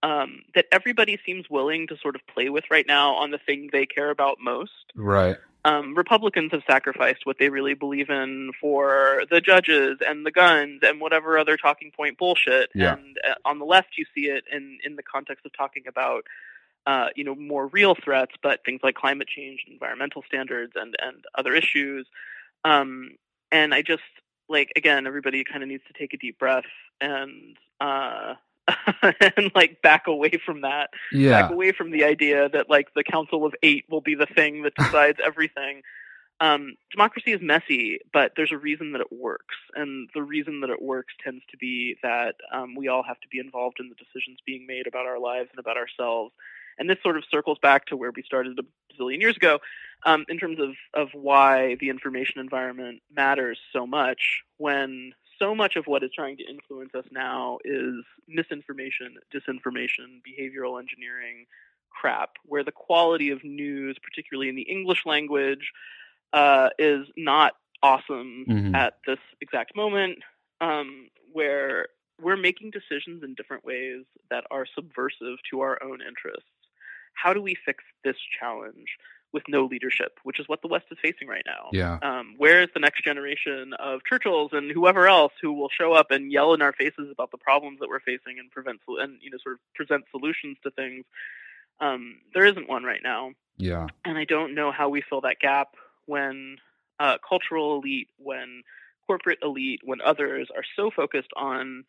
um, that everybody seems willing to sort of play with right now on the thing they care about most. Right. Um, Republicans have sacrificed what they really believe in for the judges and the guns and whatever other talking point bullshit. Yeah. And uh, on the left, you see it in in the context of talking about. Uh, you know, more real threats, but things like climate change, environmental standards, and and other issues. Um, and I just like again, everybody kind of needs to take a deep breath and uh, and like back away from that. Yeah. Back away from the idea that like the Council of Eight will be the thing that decides everything. Um, democracy is messy, but there's a reason that it works, and the reason that it works tends to be that um, we all have to be involved in the decisions being made about our lives and about ourselves. And this sort of circles back to where we started a bazillion years ago, um, in terms of of why the information environment matters so much when so much of what is trying to influence us now is misinformation, disinformation, behavioral engineering crap, where the quality of news, particularly in the English language, uh, is not awesome mm-hmm. at this exact moment, um, where we're making decisions in different ways that are subversive to our own interests. How do we fix this challenge? with no leadership, which is what the West is facing right now. Yeah. Um, where is the next generation of Churchills and whoever else who will show up and yell in our faces about the problems that we're facing and prevent and you know sort of present solutions to things? Um, there isn't one right now. Yeah. And I don't know how we fill that gap when uh, cultural elite, when corporate elite, when others are so focused on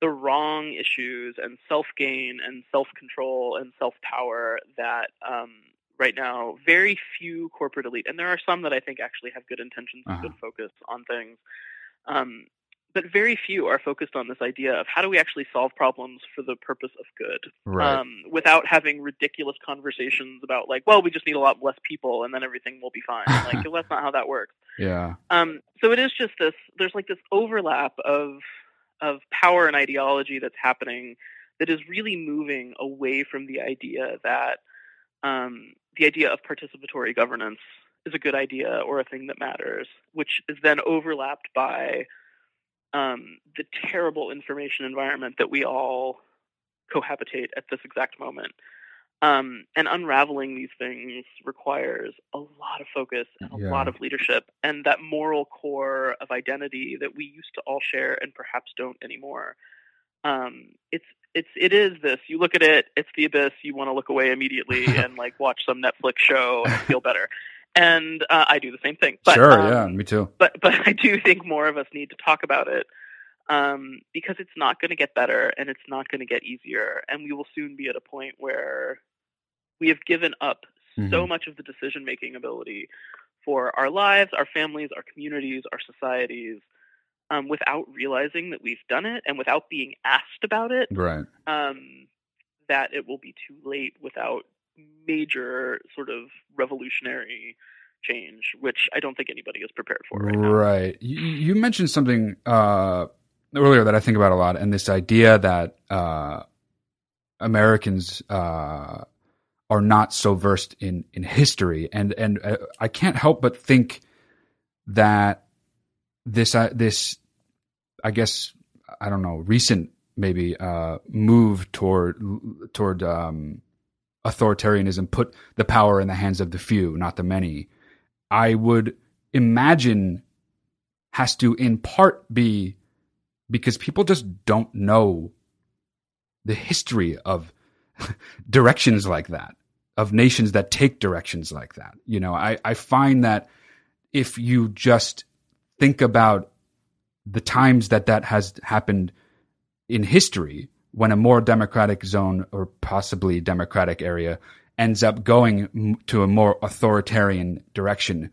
the wrong issues and self gain and self control and self power that um, right now very few corporate elite, and there are some that I think actually have good intentions and uh-huh. good focus on things. Um, but very few are focused on this idea of how do we actually solve problems for the purpose of good, right. um, without having ridiculous conversations about like, well, we just need a lot less people and then everything will be fine. like, well, that's not how that works. Yeah. Um, so it is just this. There's like this overlap of of power and ideology that's happening that is really moving away from the idea that um, the idea of participatory governance is a good idea or a thing that matters, which is then overlapped by um, the terrible information environment that we all cohabitate at this exact moment. Um, and unraveling these things requires a lot of focus and a yeah. lot of leadership and that moral core of identity that we used to all share and perhaps don't anymore. Um, it's it's it is this. You look at it, it's the abyss. You want to look away immediately and like watch some Netflix show and feel better. And uh, I do the same thing. But, sure, um, yeah, me too. But but I do think more of us need to talk about it um, because it's not going to get better and it's not going to get easier, and we will soon be at a point where we have given up mm-hmm. so much of the decision making ability for our lives, our families, our communities, our societies um, without realizing that we've done it and without being asked about it. Right. Um, that it will be too late without major sort of revolutionary change, which I don't think anybody is prepared for. Right. right. You, you, mentioned something uh, earlier that I think about a lot, and this idea that uh, Americans uh, are not so versed in in history, and and uh, I can't help but think that this uh, this I guess I don't know recent maybe uh, move toward toward um, authoritarianism put the power in the hands of the few, not the many. I would imagine has to in part be because people just don't know the history of directions like that of nations that take directions like that you know i, I find that if you just think about the times that that has happened in history, when a more democratic zone or possibly democratic area ends up going to a more authoritarian direction,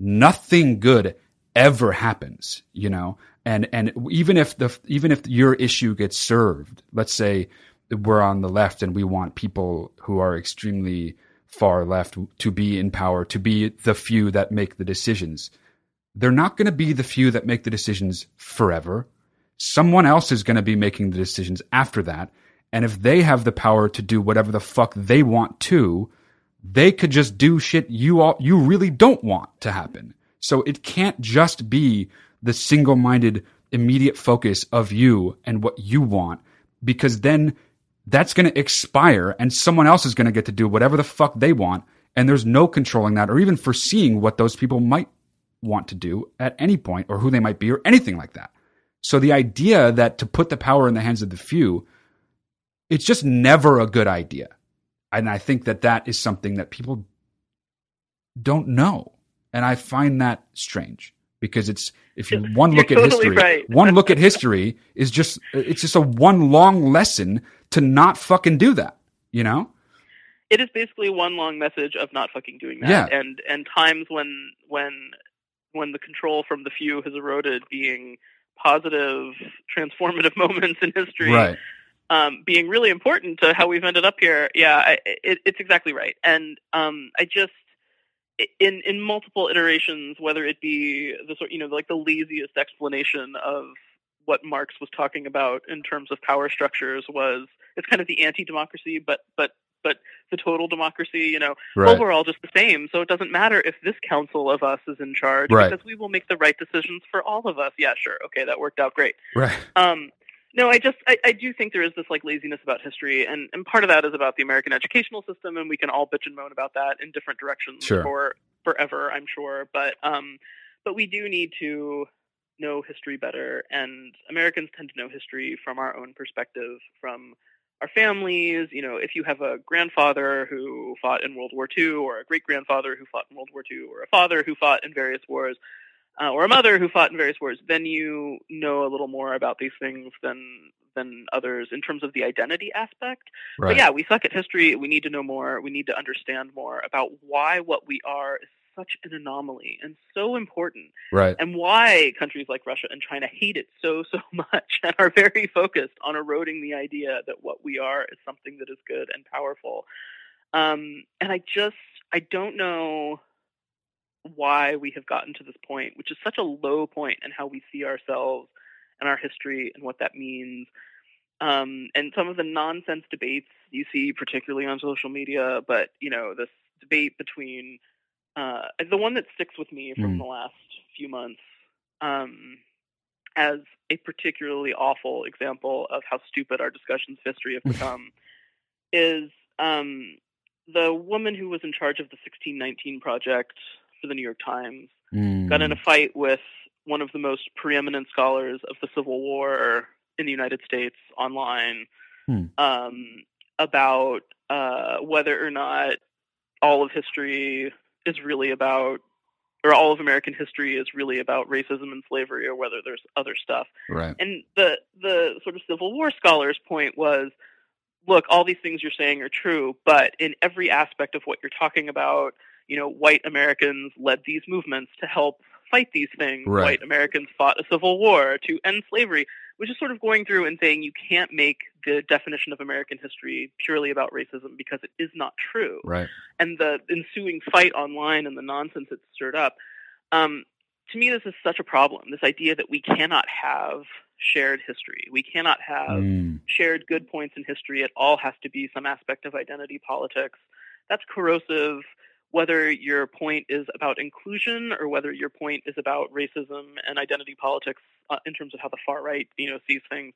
nothing good ever happens, you know? And, and even if the, even if your issue gets served, let's say we're on the left and we want people who are extremely far left to be in power, to be the few that make the decisions. They're not going to be the few that make the decisions forever. Someone else is going to be making the decisions after that. And if they have the power to do whatever the fuck they want to, they could just do shit you all, you really don't want to happen. So it can't just be the single minded immediate focus of you and what you want because then that's going to expire and someone else is going to get to do whatever the fuck they want. And there's no controlling that or even foreseeing what those people might want to do at any point or who they might be or anything like that. So the idea that to put the power in the hands of the few, it's just never a good idea. And I think that that is something that people don't know. And I find that strange because it's if you one look at totally history, right. one look at history is just it's just a one long lesson to not fucking do that. You know, it is basically one long message of not fucking doing that. Yeah. And and times when when when the control from the few has eroded, being positive, transformative moments in history. right? um, being really important to how we've ended up here. Yeah, I, it, it's exactly right. And um, I just in in multiple iterations, whether it be the sort you know like the laziest explanation of what Marx was talking about in terms of power structures was it's kind of the anti-democracy, but but but the total democracy, you know, Right. well, we're all just the same. So it doesn't matter if this council of us is in charge Right. because we will make the right decisions for all of us. Yeah, sure. Okay, that worked out great. Right. Um, no, I just I, I do think there is this like laziness about history, and and part of that is about the American educational system, and we can all bitch and moan about that in different directions Sure. for forever, I'm sure. But um, but we do need to know history better, and Americans tend to know history from our own perspective, from our families. You know, if you have a grandfather who fought in World War II, or a great grandfather who fought in World War II, or a father who fought in various wars, uh, or a mother who fought in various wars, then you know a little more about these things than than others in terms of the identity aspect. Right. But yeah, we suck at history. We need to know more. We need to understand more about why what we are is such an anomaly and so important, Right. and why countries like Russia and China hate it so so much and are very focused on eroding the idea that what we are is something that is good and powerful. Um, and I just I don't know why we have gotten to this point, which is such a low point in how we see ourselves and our history and what that means. Um, and some of the nonsense debates you see, particularly on social media, but you know this debate between uh, the one that sticks with me from Mm. the last few months um, as a particularly awful example of how stupid our discussions of history have become is um, the woman who was in charge of the 1619 project for the New York Times got in a Mm. fight with one of the most preeminent scholars of the Civil War in the United States online Hmm. um, about uh, whether or not all of history is really about, or all of American history is really about racism and slavery, or whether there's other stuff. Right. And the the sort of Civil War scholars' point was, look, all these things you're saying are true, but in every aspect of what you're talking about, you know, white Americans led these movements to help fight these things. Right. White Americans fought a civil war to end slavery, which is sort of going through and saying you can't make the definition of American history purely about racism because it is not true Right. and the ensuing fight online and the nonsense it stirred up. Um, to me, this is such a problem. This idea that we cannot have shared history, we cannot have Mm. shared good points in history. It all has to be some aspect of identity politics. That's corrosive. Whether your point is about inclusion or whether your point is about racism and identity politics uh, in terms of how the far right, you know, sees things,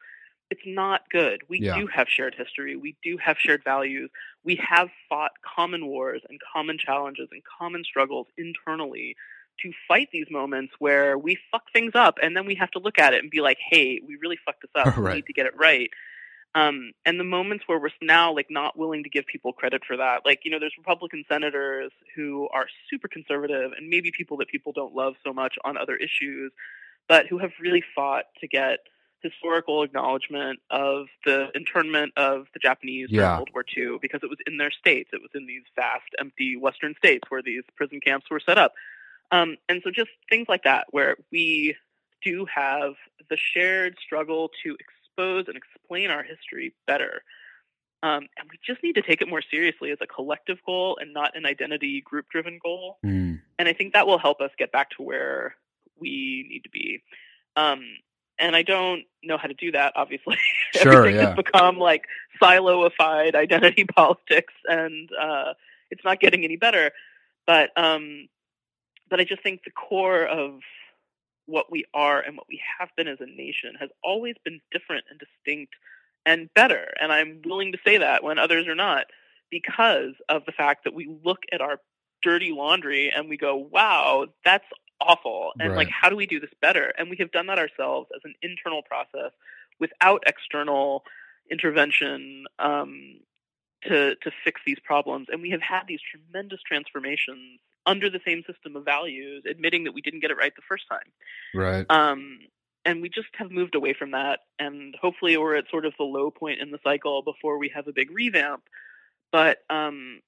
it's not good. We Yeah. do have shared history. We do have shared values. We have fought common wars and common challenges and common struggles internally to fight these moments where we fuck things up and then we have to look at it and be like, hey, we really fucked this up. We need to get it right. Um, and the moments where we're now like not willing to give people credit for that, like you know, there's Republican senators who are super conservative and maybe people that people don't love so much on other issues, but who have really fought to get historical acknowledgement of the internment of the Japanese Yeah. during World War II because it was in their states. It was in these vast, empty Western states where these prison camps were set up. Um, and so just things like that, where we do have the shared struggle to expose and explain our history better. Um, and we just need to take it more seriously as a collective goal and not an identity group driven goal Mm. and I think that will help us get back to where we need to be. Um, and I don't know how to do that. Obviously, Sure, everything yeah. has become like siloified identity politics, and uh, it's not getting any better. But um, but I just think the core of what we are and what we have been as a nation has always been different and distinct and better. And I'm willing to say that when others are not, because of the fact that we look at our dirty laundry and we go, wow, that's awful. And like, how do we do this better? And we have done that ourselves as an internal process without external intervention um, to, to fix these problems. And we have had these tremendous transformations under the same system of values, admitting that we didn't get it right the first time. Right. Um, and we just have moved away from that. And hopefully, we're at sort of the low point in the cycle before we have a big revamp. But um,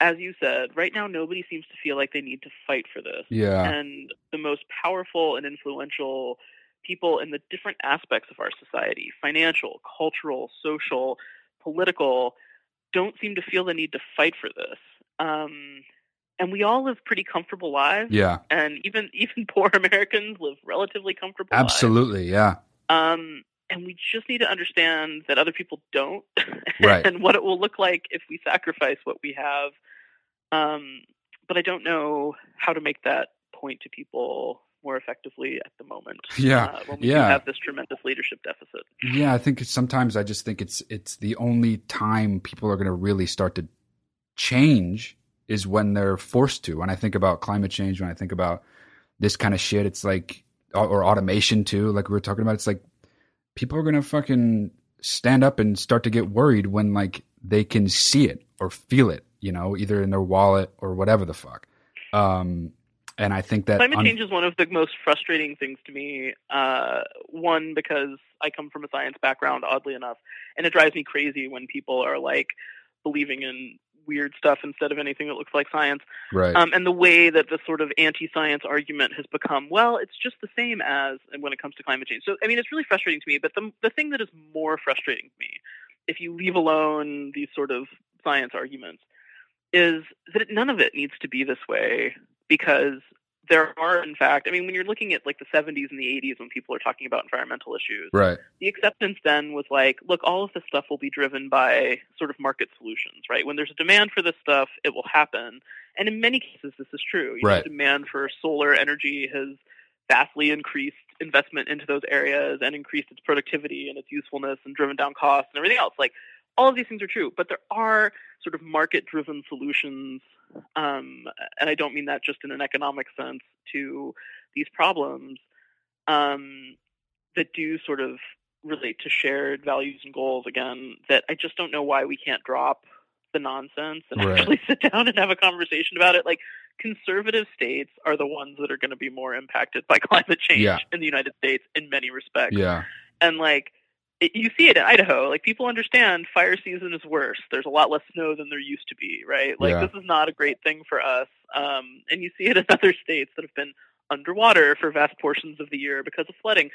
as you said, right now, nobody seems to feel like they need to fight for this. Yeah. And the most powerful and influential people in the different aspects of our society financial, cultural, social, political don't seem to feel the need to fight for this. Um, and we all live pretty comfortable lives Yeah. and even even poor Americans live relatively comfortable lives. Absolutely. Yeah. Um, and we just need to understand that other people don't, Right. and what it will look like if we sacrifice what we have. Um, but I don't know how to make that point to people more effectively at the moment. Yeah. uh, when we Yeah. have this tremendous leadership deficit. Yeah, I think sometimes I just think it's it's the only time people are going to really start to change is when they're forced to. When I think about climate change, when I think about this kind of shit, it's like or, automation too, like we were talking about. It's like people are to fucking stand up and start to get worried when like they can see it or feel it, you know, either in their wallet or whatever the fuck. Um, and I think that Climate un- change is one of the most frustrating things to me. Uh, one, because I come from a science background, oddly enough, and it drives me crazy when people are like believing in weird stuff instead of anything that looks like science. right, Um, and the way that the sort of anti-science argument has become, well, it's just the same as when it comes to climate change. So, I mean, it's really frustrating to me. But the the thing that is more frustrating to me, if you leave alone these sort of science arguments, is that none of it needs to be this way because there are, in fact, I mean, when you're looking at like the 70s and the 80s when people are talking about environmental issues, right, the acceptance then was like, look, all of this stuff will be driven by sort of market solutions, right? When there's a demand for this stuff, it will happen. And in many cases, this is true. You know, Right. demand for solar energy has vastly increased investment into those areas and increased its productivity and its usefulness and driven down costs and everything else. Like, all of these things are true, but there are sort of market-driven solutions, um, and I don't mean that just in an economic sense to these problems um, that do sort of relate to shared values and goals again. That I just don't know why we can't drop the nonsense and Right. actually sit down and have a conversation about it. Like conservative states are the ones that are going to be more impacted by climate change Yeah. in the United States in many respects yeah, and like it, you see it in Idaho. Like people understand fire season is worse. There's a lot less snow than there used to be, right? Like Yeah. this is not a great thing for us. Um, and you see it in other states that have been underwater for vast portions of the year because of flooding.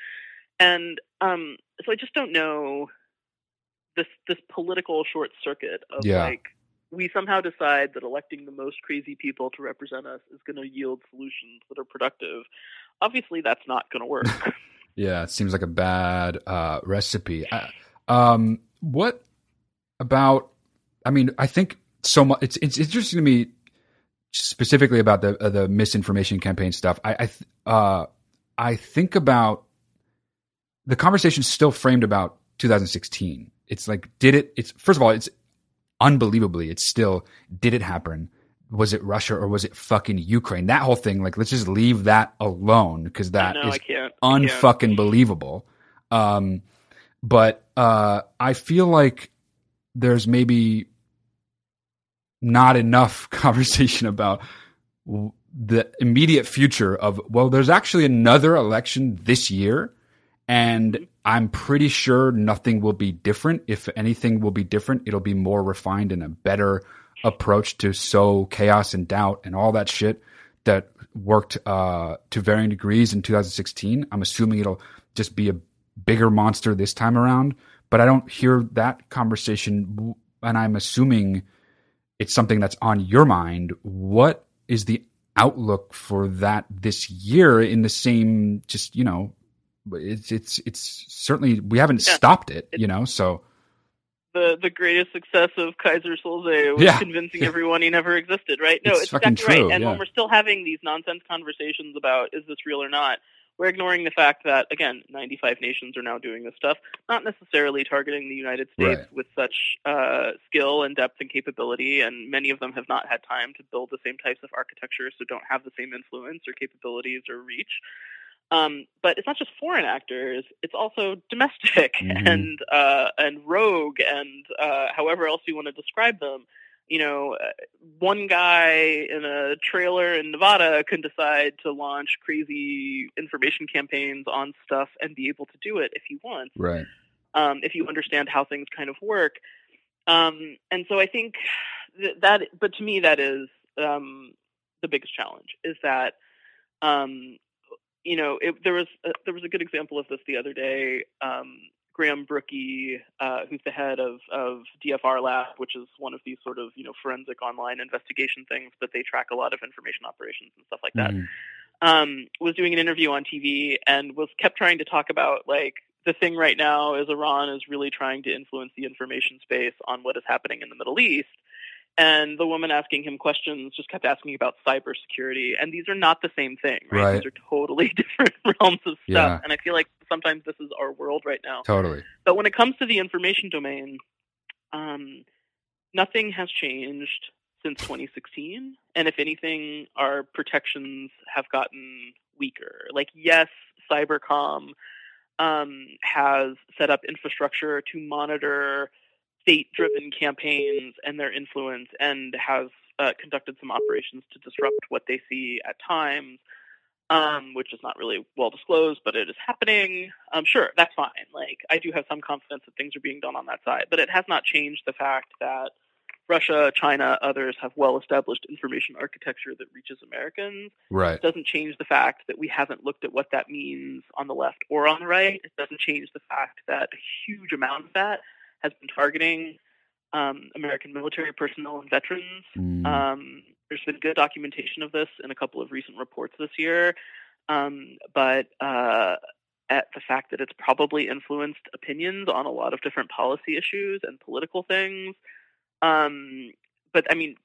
And um, so I just don't know this this political short circuit of Yeah. like we somehow decide that electing the most crazy people to represent us is going to yield solutions that are productive. Obviously, that's not going to work. Yeah, it seems like a bad uh, recipe. Um, what about? I mean, I think so much. It's it's interesting to me specifically about the uh, the misinformation campaign stuff. I I, th- uh, I think about the conversation still framed about 2016. It's like, did it? It's first of all, it's unbelievably, it's still did it happen? Was it Russia or was it fucking Ukraine? That whole thing, like, let's just leave that alone because that no, is I can't. I can't. unfucking believable. Um, but uh, I feel like there's maybe not enough conversation about the immediate future of well, there's actually another election this year, And. I'm pretty sure nothing will be different. If anything will be different, it'll be more refined and a better approach to sow chaos and doubt and all that shit that worked uh, to varying degrees in 2016. I'm assuming it'll just be a bigger monster this time around, but I don't hear that conversation. And I'm assuming it's something that's on your mind. What is the outlook for that this year in the same, just, you know, it's, it's, it's certainly, we haven't yeah. stopped it, you know, so the the greatest success of Keyser Söze was yeah. convincing everyone he never existed, right? No, it's, it's exactly true, right. And yeah. when we're still having these nonsense conversations about is this real or not, we're ignoring the fact that again, 95 nations are now doing this stuff, not necessarily targeting the United States right. with such uh, skill and depth and capability, and many of them have not had time to build the same types of architecture, so don't have the same influence or capabilities or reach. Um, but it's not just foreign actors; it's also domestic mm-hmm. and uh, and rogue and uh, however else you want to describe them. You know, uh, one guy in a trailer in Nevada can decide to launch crazy information campaigns on stuff and be able to do it if he wants. Right. Um, if you understand how things kind of work. Um, and so I think th- that, but to me, that is um, the biggest challenge is that um, you know, it, there was a, there was a good example of this the other day. Um, Graham Brookie, uh, who's the head of, of DFR Lab, which is one of these sort of you know forensic online investigation things that they track a lot of information operations and stuff like that. Mm. Um, was doing an interview on TV and was kept trying to talk about like the thing right now is Iran is really trying to influence the information space on what is happening in the Middle East. And the woman asking him questions just kept asking about cybersecurity. And these are not the same thing, right? right. These are totally different realms of stuff. Yeah. And I feel like sometimes this is our world right now. Totally. But when it comes to the information domain, um, nothing has changed since 2016. And if anything, our protections have gotten weaker. Like, yes, Cybercom um, has set up infrastructure to monitor state-driven campaigns and their influence, and has uh, conducted some operations to disrupt what they see at times, um, which is not really well disclosed, but it is happening. Um, sure, that's fine. Like I do have some confidence that things are being done on that side, but it has not changed the fact that Russia, China, others have well-established information architecture that reaches Americans. Right. It doesn't change the fact that we haven't looked at what that means on the left or on the right. It doesn't change the fact that a huge amount of that has been targeting um, American military personnel and veterans. Mm. Um, there's been good documentation of this in a couple of recent reports this year, um, but uh, at the fact that it's probably influenced opinions on a lot of different policy issues and political things. Um, but I mean,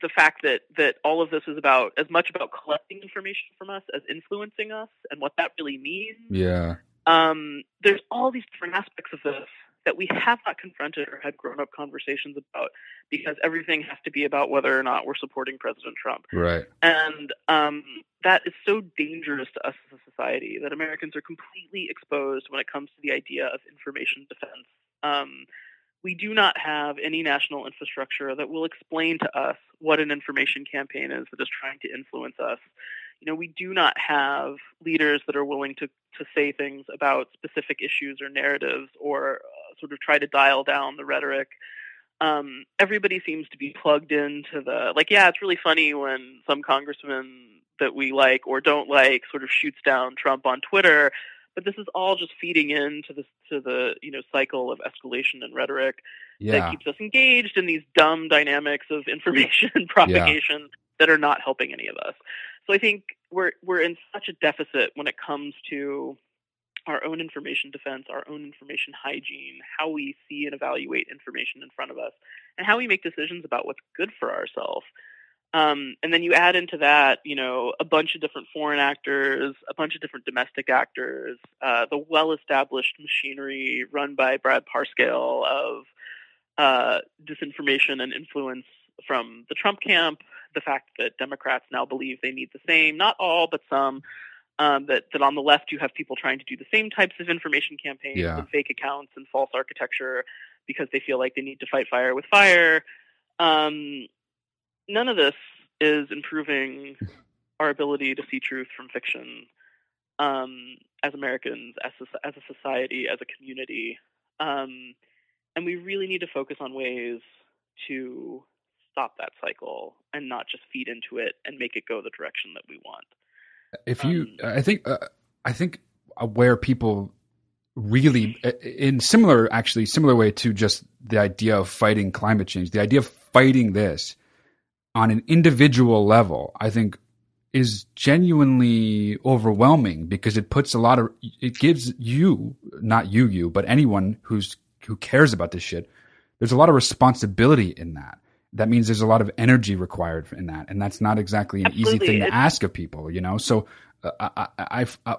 the fact that that all of this is about as much about collecting information from us as influencing us and what that really means. Yeah. Um, there's all these different aspects of this that we have not confronted or had grown up conversations about because everything has to be about whether or not we're supporting President Trump. Right. And um, that is so dangerous to us as a society that Americans are completely exposed when it comes to the idea of information defense. Um, we do not have any national infrastructure that will explain to us what an information campaign is that is trying to influence us you know, we do not have leaders that are willing to, to say things about specific issues or narratives or sort of try to dial down the rhetoric. Um, everybody seems to be plugged into the, like, yeah, it's really funny when some congressman that we like or don't like sort of shoots down Trump on Twitter. But this is all just feeding into the to the you know cycle of escalation and rhetoric yeah. that keeps us engaged in these dumb dynamics of information propagation yeah. that are not helping any of us. So I think we're we're in such a deficit when it comes to our own information defense, our own information hygiene, how we see and evaluate information in front of us, and how we make decisions about what's good for ourselves. Um, and then you add into that, you know, a bunch of different foreign actors, a bunch of different domestic actors, uh, the well-established machinery run by Brad Parscale of uh, disinformation and influence from the Trump camp, the fact that Democrats now believe they need the same, not all, but some, um, that, that on the left you have people trying to do the same types of information campaigns yeah. and fake accounts and false architecture because they feel like they need to fight fire with fire. Um, none of this is improving our ability to see truth from fiction. Um, as Americans, as a, as a society, as a community, um, and we really need to focus on ways to stop that cycle and not just feed into it and make it go the direction that we want. If you, um, I think, uh, I think where people really, uh, in similar, actually similar way to just the idea of fighting climate change, the idea of fighting this on an individual level, I think is genuinely overwhelming because it puts a lot of it gives you not you you but anyone who's who cares about this shit there's a lot of responsibility in that that means there's a lot of energy required in that, and that's not exactly an Absolutely. easy thing to it's, ask of people, you know. So, uh, I, I, I,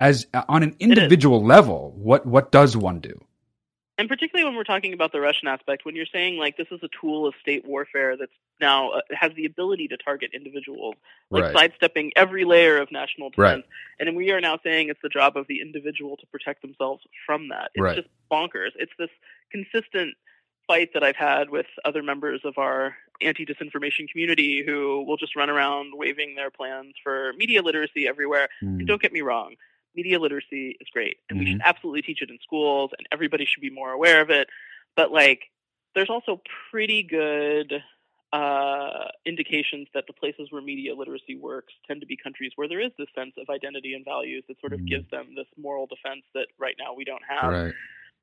as uh, on an individual level, what what does one do? And particularly when we're talking about the Russian aspect, when you're saying like this is a tool of state warfare that's now uh, has the ability to target individuals, like right. sidestepping every layer of national defense, right. and we are now saying it's the job of the individual to protect themselves from that. It's right. just bonkers. It's this consistent fight that I've had with other members of our anti disinformation community who will just run around waving their plans for media literacy everywhere. Mm. And don't get me wrong, media literacy is great, and mm-hmm. we should absolutely teach it in schools, and everybody should be more aware of it. But like, there's also pretty good uh, indications that the places where media literacy works tend to be countries where there is this sense of identity and values that sort of mm. gives them this moral defense that right now we don't have. Right.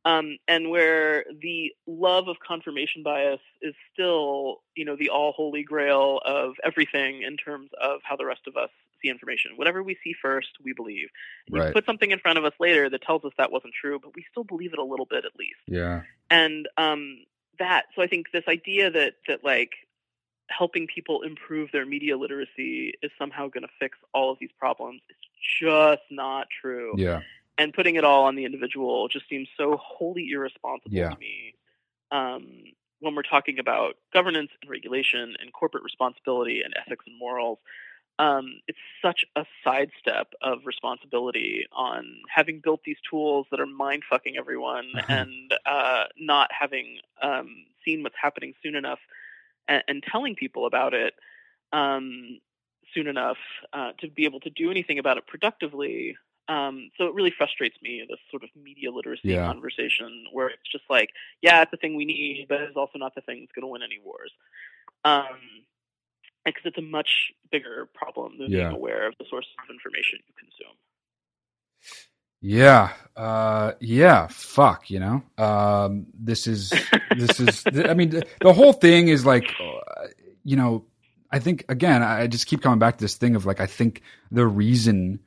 Um, and where the love of confirmation bias is still, you know, the all holy grail of everything in terms of how the rest of us see information. Whatever we see first, we believe. And right. You put something in front of us later that tells us that wasn't true, but we still believe it a little bit at least. Yeah. And um, that, so I think this idea that that like helping people improve their media literacy is somehow going to fix all of these problems is just not true. Yeah and putting it all on the individual just seems so wholly irresponsible yeah. to me. Um, when we're talking about governance and regulation and corporate responsibility and ethics and morals, um, it's such a sidestep of responsibility on having built these tools that are mind fucking everyone uh-huh. and uh, not having um, seen what's happening soon enough and, and telling people about it um, soon enough uh, to be able to do anything about it productively um, so it really frustrates me this sort of media literacy yeah. conversation where it's just like, yeah, it's a thing we need, but it's also not the thing that's going to win any wars. Um, because it's a much bigger problem than yeah. being aware of the source of information you consume. Yeah, uh, yeah, fuck, you know. Um, this is this is. I mean, the, the whole thing is like, uh, you know, I think again, I just keep coming back to this thing of like, I think the reason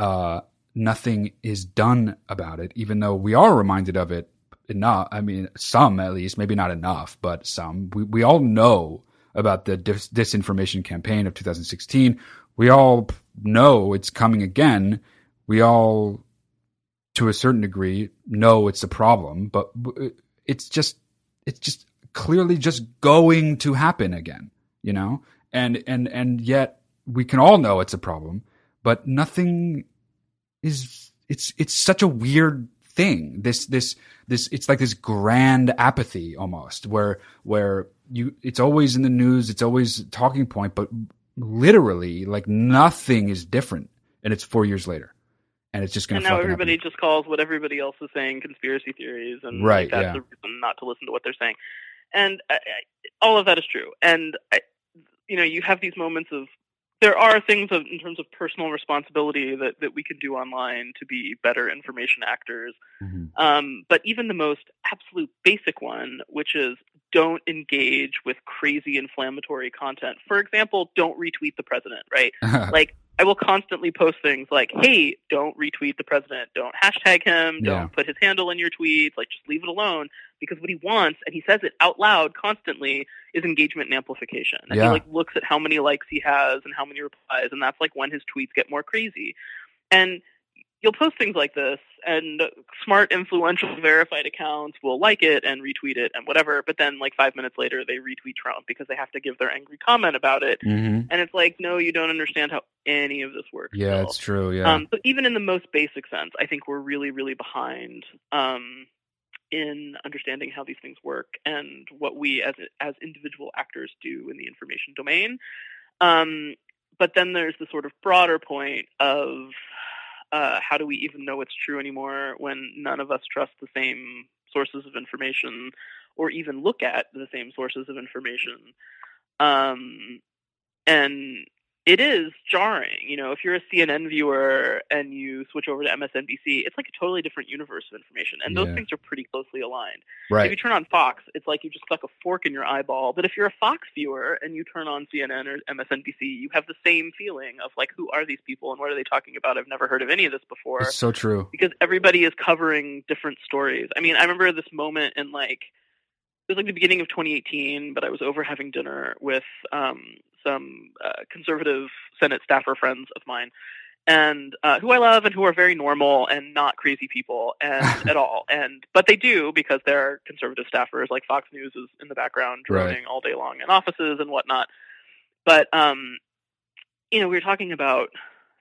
uh, nothing is done about it, even though we are reminded of it enough. I mean, some at least, maybe not enough, but some. We we all know about the dis- disinformation campaign of 2016. We all know it's coming again. We all, to a certain degree, know it's a problem, but it's just it's just clearly just going to happen again. You know, and and and yet we can all know it's a problem, but nothing is it's it's such a weird thing. This this this it's like this grand apathy almost where where you it's always in the news, it's always talking point, but literally like nothing is different, and it's four years later, and it's just going to. And now everybody happen. just calls what everybody else is saying conspiracy theories, and right, like, that's yeah. the reason not to listen to what they're saying. And I, I, all of that is true, and I, you know you have these moments of there are things of, in terms of personal responsibility that, that we can do online to be better information actors. Mm-hmm. Um, but even the most absolute basic one, which is don't engage with crazy inflammatory content. For example, don't retweet the president, right? like I will constantly post things like, "Hey, don't retweet the president. Don't hashtag him. Don't yeah. put his handle in your tweets. Like, just leave it alone." Because what he wants, and he says it out loud constantly, is engagement and amplification. And yeah. he like looks at how many likes he has and how many replies, and that's like when his tweets get more crazy. And you'll post things like this, and smart, influential, verified accounts will like it and retweet it and whatever. But then, like five minutes later, they retweet Trump because they have to give their angry comment about it. Mm-hmm. And it's like, no, you don't understand how any of this works. Yeah, still. it's true. Yeah. Um, so even in the most basic sense, I think we're really, really behind um, in understanding how these things work and what we as as individual actors do in the information domain. Um, but then there's the sort of broader point of Uh, how do we even know what's true anymore when none of us trust the same sources of information or even look at the same sources of information? Um, and it is jarring. You know, if you're a CNN viewer and you switch over to MSNBC, it's like a totally different universe of information, and those Yeah. things are pretty closely aligned. Right. If you turn on Fox, it's like you just stuck a fork in your eyeball. But if you're a Fox viewer and you turn on CNN or MSNBC, you have the same feeling of like, who are these people and what are they talking about? I've never heard of any of this before It's so true. because everybody is covering different stories. I mean, I remember this moment in like it was like the beginning of 2018, but I was over having dinner with um, some uh, conservative Senate staffer friends of mine, and uh, who I love and who are very normal and not crazy people and at all. And but they do because they're conservative staffers. Like Fox News is in the background Right. all day long in offices and whatnot. But um, you know, we were talking about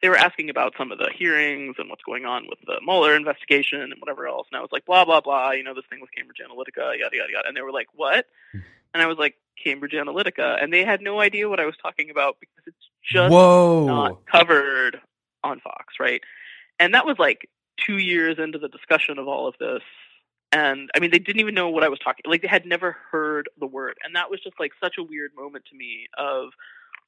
they were asking about some of the hearings and what's going on with the Mueller investigation and whatever else. And I was like, blah blah blah. You know, this thing with Cambridge Analytica, yada yada yada. And they were like, what? Hmm. And I was like, Cambridge Analytica, and they had no idea what I was talking about because it's just Whoa. not covered on Fox, right? And that was like two years into the discussion of all of this. And I mean, they didn't even know what I was talking. Like they had never heard the word, and that was just like such a weird moment to me. Of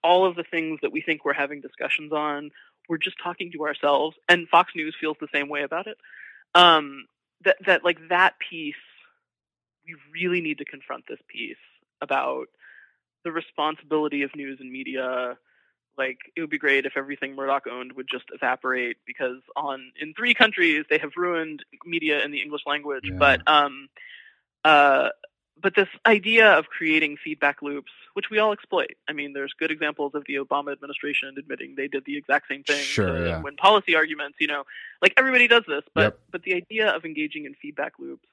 all of the things that we think we're having discussions on, we're just talking to ourselves. And Fox News feels the same way about it. Um, that that like that piece, we really need to confront this piece about the responsibility of news and media like it would be great if everything Murdoch owned would just evaporate because on in three countries they have ruined media in the English language. Yeah. But um, uh, but this idea of creating feedback loops, which we all exploit. I mean, there's good examples of the Obama administration admitting they did the exact same thing Sure, yeah. win policy arguments. You know, like everybody does this, but Yep. but the idea of engaging in feedback loops.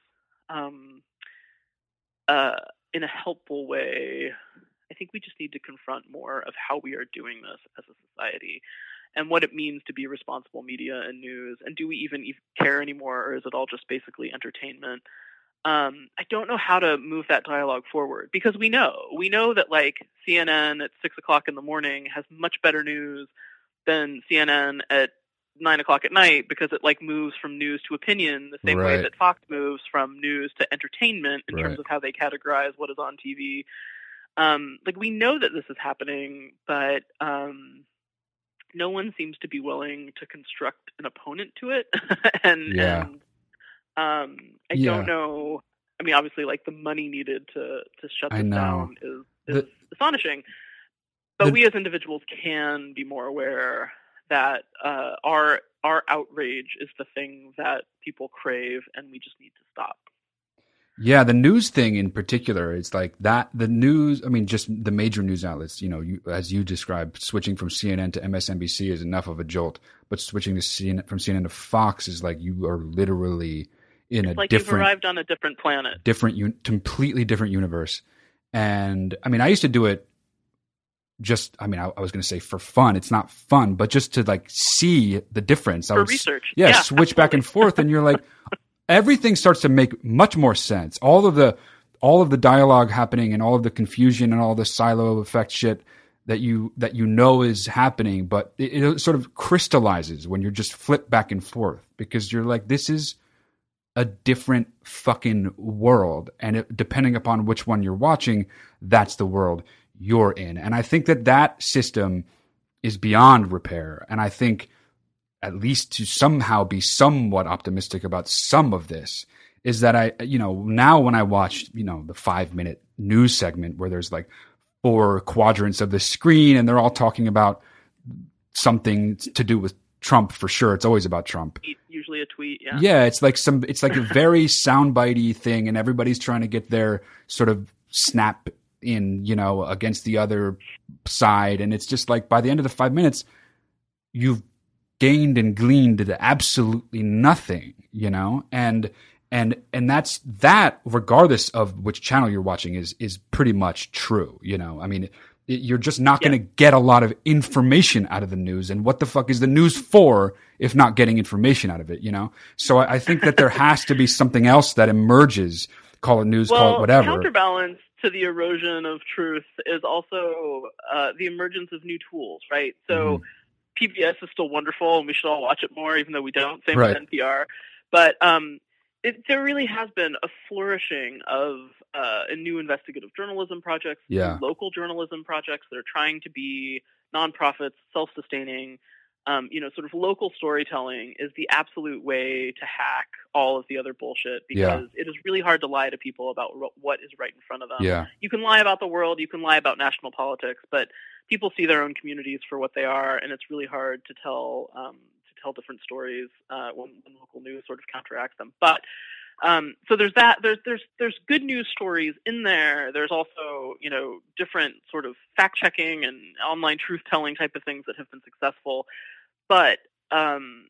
Um, uh, in a helpful way, I think we just need to confront more of how we are doing this as a society and what it means to be responsible media and news. And do we even care anymore, or is it all just basically entertainment? Um, I don't know how to move that dialogue forward because we know we know that like CNN at six o'clock in the morning has much better news than CNN at nine o'clock at night because it like moves from news to opinion the same way that Fox moves from news to entertainment in Right. terms of how they categorize what is on TV. Um, like we know that this is happening, but um, no one seems to be willing to construct an opponent to it. and Yeah. and um, I Yeah. don't know. I mean, obviously, like the money needed to to shut this down is is The- astonishing. But the- we as individuals can be more aware that uh, our our outrage is the thing that people crave, and we just need to stop. Yeah, the news thing in particular, it's like that. The news, I mean, just the major news outlets, you know, you, as you described, switching from CNN to MSNBC is enough of a jolt, but switching to CNN, from CNN to Fox is like you are literally in It's a like you've different, arrived on a different planet. different, un- completely different universe. And I mean, I used to do it just, I mean, I, I was going to say for fun. It's not fun, but just to like see the difference. I For would s- research. yeah, Yeah, switch back and forth, and you're like, everything starts to make much more sense. All of the all of the dialogue happening, and all of the confusion, and all the silo effect shit that you that you know is happening, but it, it sort of crystallizes when you're just flip back and forth because you're like, this is a different fucking world, and it, depending upon which one you're watching, that's the world you're in. And I think that that system is beyond repair, and I think at least to somehow be somewhat optimistic about some of this is that I, you know, now when I watch, you know, the five minute news segment where there's like four quadrants of the screen and they're all talking about something to do with Trump for sure. It's always about Trump. Usually a tweet. Yeah. Yeah, it's like some, it's like a very soundbitey thing, and everybody's trying to get their sort of snap in, you know, against the other side, and it's just like by the end of the five minutes, you've gained and gleaned absolutely nothing, you know, and and and that's that regardless of which channel you're watching is is pretty much true, you know. I mean. You're just not going to get a lot of information out of the news, and what the fuck is the news for if not getting information out of it? You know. So I, I think that there has to be something else that emerges. Call it news, well, call it whatever. counterbalance to the erosion of truth is also uh, the emergence of new tools, right? So, Mhm. PBS is still wonderful, and we should all watch it more, even though we don't. Same Right. with NPR. But um, it, there really has been a flourishing of uh, new investigative journalism projects, Yeah. local journalism projects that are trying to be nonprofits, self-sustaining. Um, you know, sort of local storytelling is the absolute way to hack all of the other bullshit Yeah. because it is really hard to lie to people about wh- what is right in front of them yeah, you can lie about the world, you can lie about national politics, but people see their own communities for what they are, and it's really hard to tell um, tell different stories uh, when, when local news sort of counteracts them. But um, so there's that. There's there's there's good news stories in there. There's also you know different sort of fact checking and online truth telling type of things that have been successful, but um,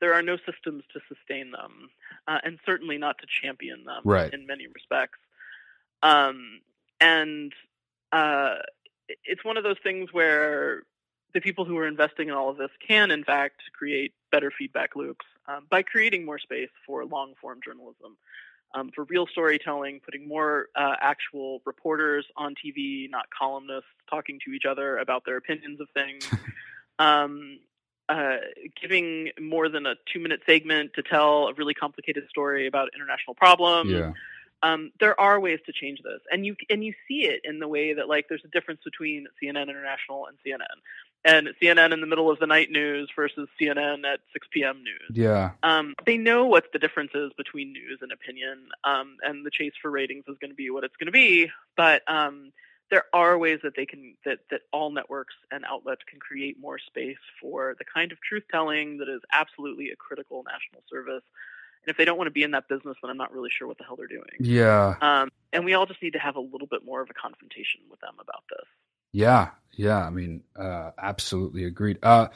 there are no systems to sustain them, uh, and certainly not to champion them Right. in many respects. Um, and uh, it's one of those things where the people who are investing in all of this can, in fact, create better feedback loops um, by creating more space for long form journalism, um, for real storytelling, putting more uh, actual reporters on TV, not columnists talking to each other about their opinions of things. um, uh, giving more than a two minute segment to tell a really complicated story about international problems yeah, um, there are ways to change this, and you and you see it in the way that like there's a difference between CNN International and CNN, and CNN in the middle of the night news versus CNN at 6 p.m. news. yeah, Um, they know what the difference is between news and opinion, um, and the chase for ratings is going to be what it's going to be. But um, there are ways that they can that that all networks and outlets can create more space for the kind of truth telling that is absolutely a critical national service. And if they don't want to be in that business, then I'm not really sure what the hell they're doing. yeah, Um, and we all just need to have a little bit more of a confrontation with them about this. Yeah, yeah. I mean, uh, absolutely agreed. Uh,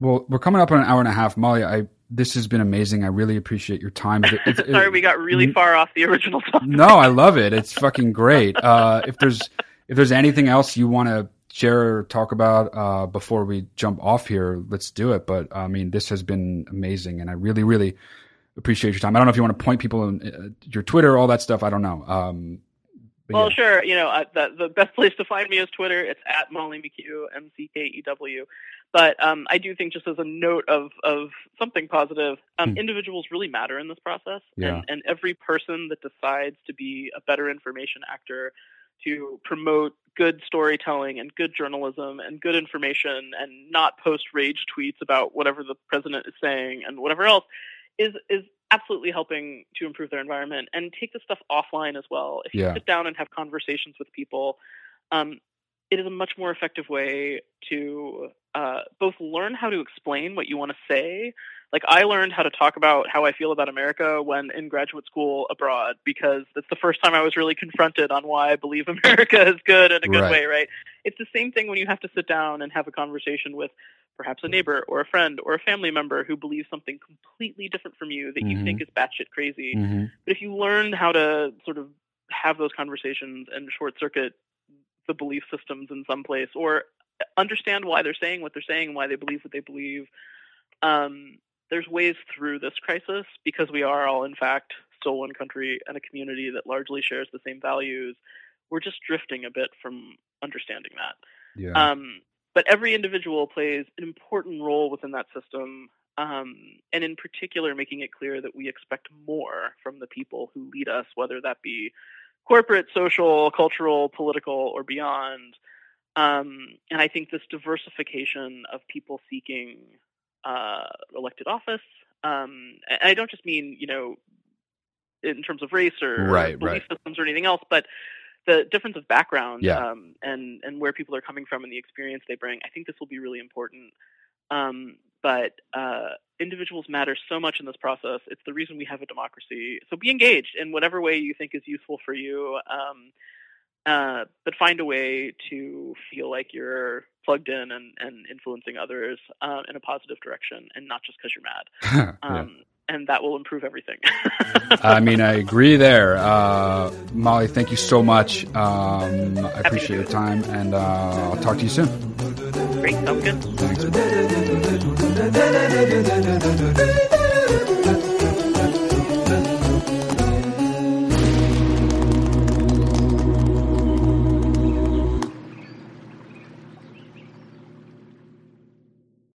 well, we're coming up on an hour and a half, Molly. I this has been amazing. I really appreciate your time. It- it- Sorry, we got really n- far off the original topic. no, I love it. It's fucking great. Uh, if there's if there's anything else you want to share or talk about uh, before we jump off here, let's do it. But I mean, this has been amazing, and I really, really appreciate your time. I don't know if you want to point people in uh, your Twitter, all that stuff. I don't know. Um, Well, yeah. sure. You know, uh, the the best place to find me is Twitter. It's at Molly McKew, M C K E W. But um, I do think, just as a note of of something positive, um, Hmm. individuals really matter in this process, Yeah. and and every person that decides to be a better information actor, to promote good storytelling and good journalism and good information, and not post rage tweets about whatever the president is saying and whatever else, is is absolutely helping to improve their environment and take this stuff offline as well. If you Yeah. sit down and have conversations with people, um, it is a much more effective way to uh, both learn how to explain what you want to say. Like I learned how to talk about how I feel about America when in graduate school abroad because that's the first time I was really confronted on why I believe America is good in a good Right. way, right? It's the same thing when you have to sit down and have a conversation with perhaps a neighbor or a friend or a family member who believes something completely different from you that Mhm. you think is batshit crazy. Mhm. But if you learn how to sort of have those conversations and short circuit the belief systems in some place or understand why they're saying what they're saying and why they believe what they believe, um, there's ways through this crisis because we are all, in fact, still one country and a community that largely shares the same values. We're just drifting a bit from understanding that. yeah, Um, but every individual plays an important role within that system, um, and in particular, making it clear that we expect more from the people who lead us, whether that be corporate, social, cultural, political, or beyond. Um, and I think this diversification of people seeking uh, elected office, um, and I don't just mean, you know, in terms of race or Right, belief right. systems or anything else, but the difference of background Yeah. um, and and where people are coming from and the experience they bring. I think this will be really important. Um, but uh, individuals matter so much in this process. It's the reason we have a democracy. So be engaged in whatever way you think is useful for you. Um, uh, but find a way to feel like you're plugged in and, and influencing others uh, in a positive direction, and not just because you're mad. Yeah. Um, And that will improve everything. I mean, I agree there. Uh, Molly, thank you so much. Um, I appreciate do your it. time, and uh, I'll talk to you soon. Great, sounds good. Thanks.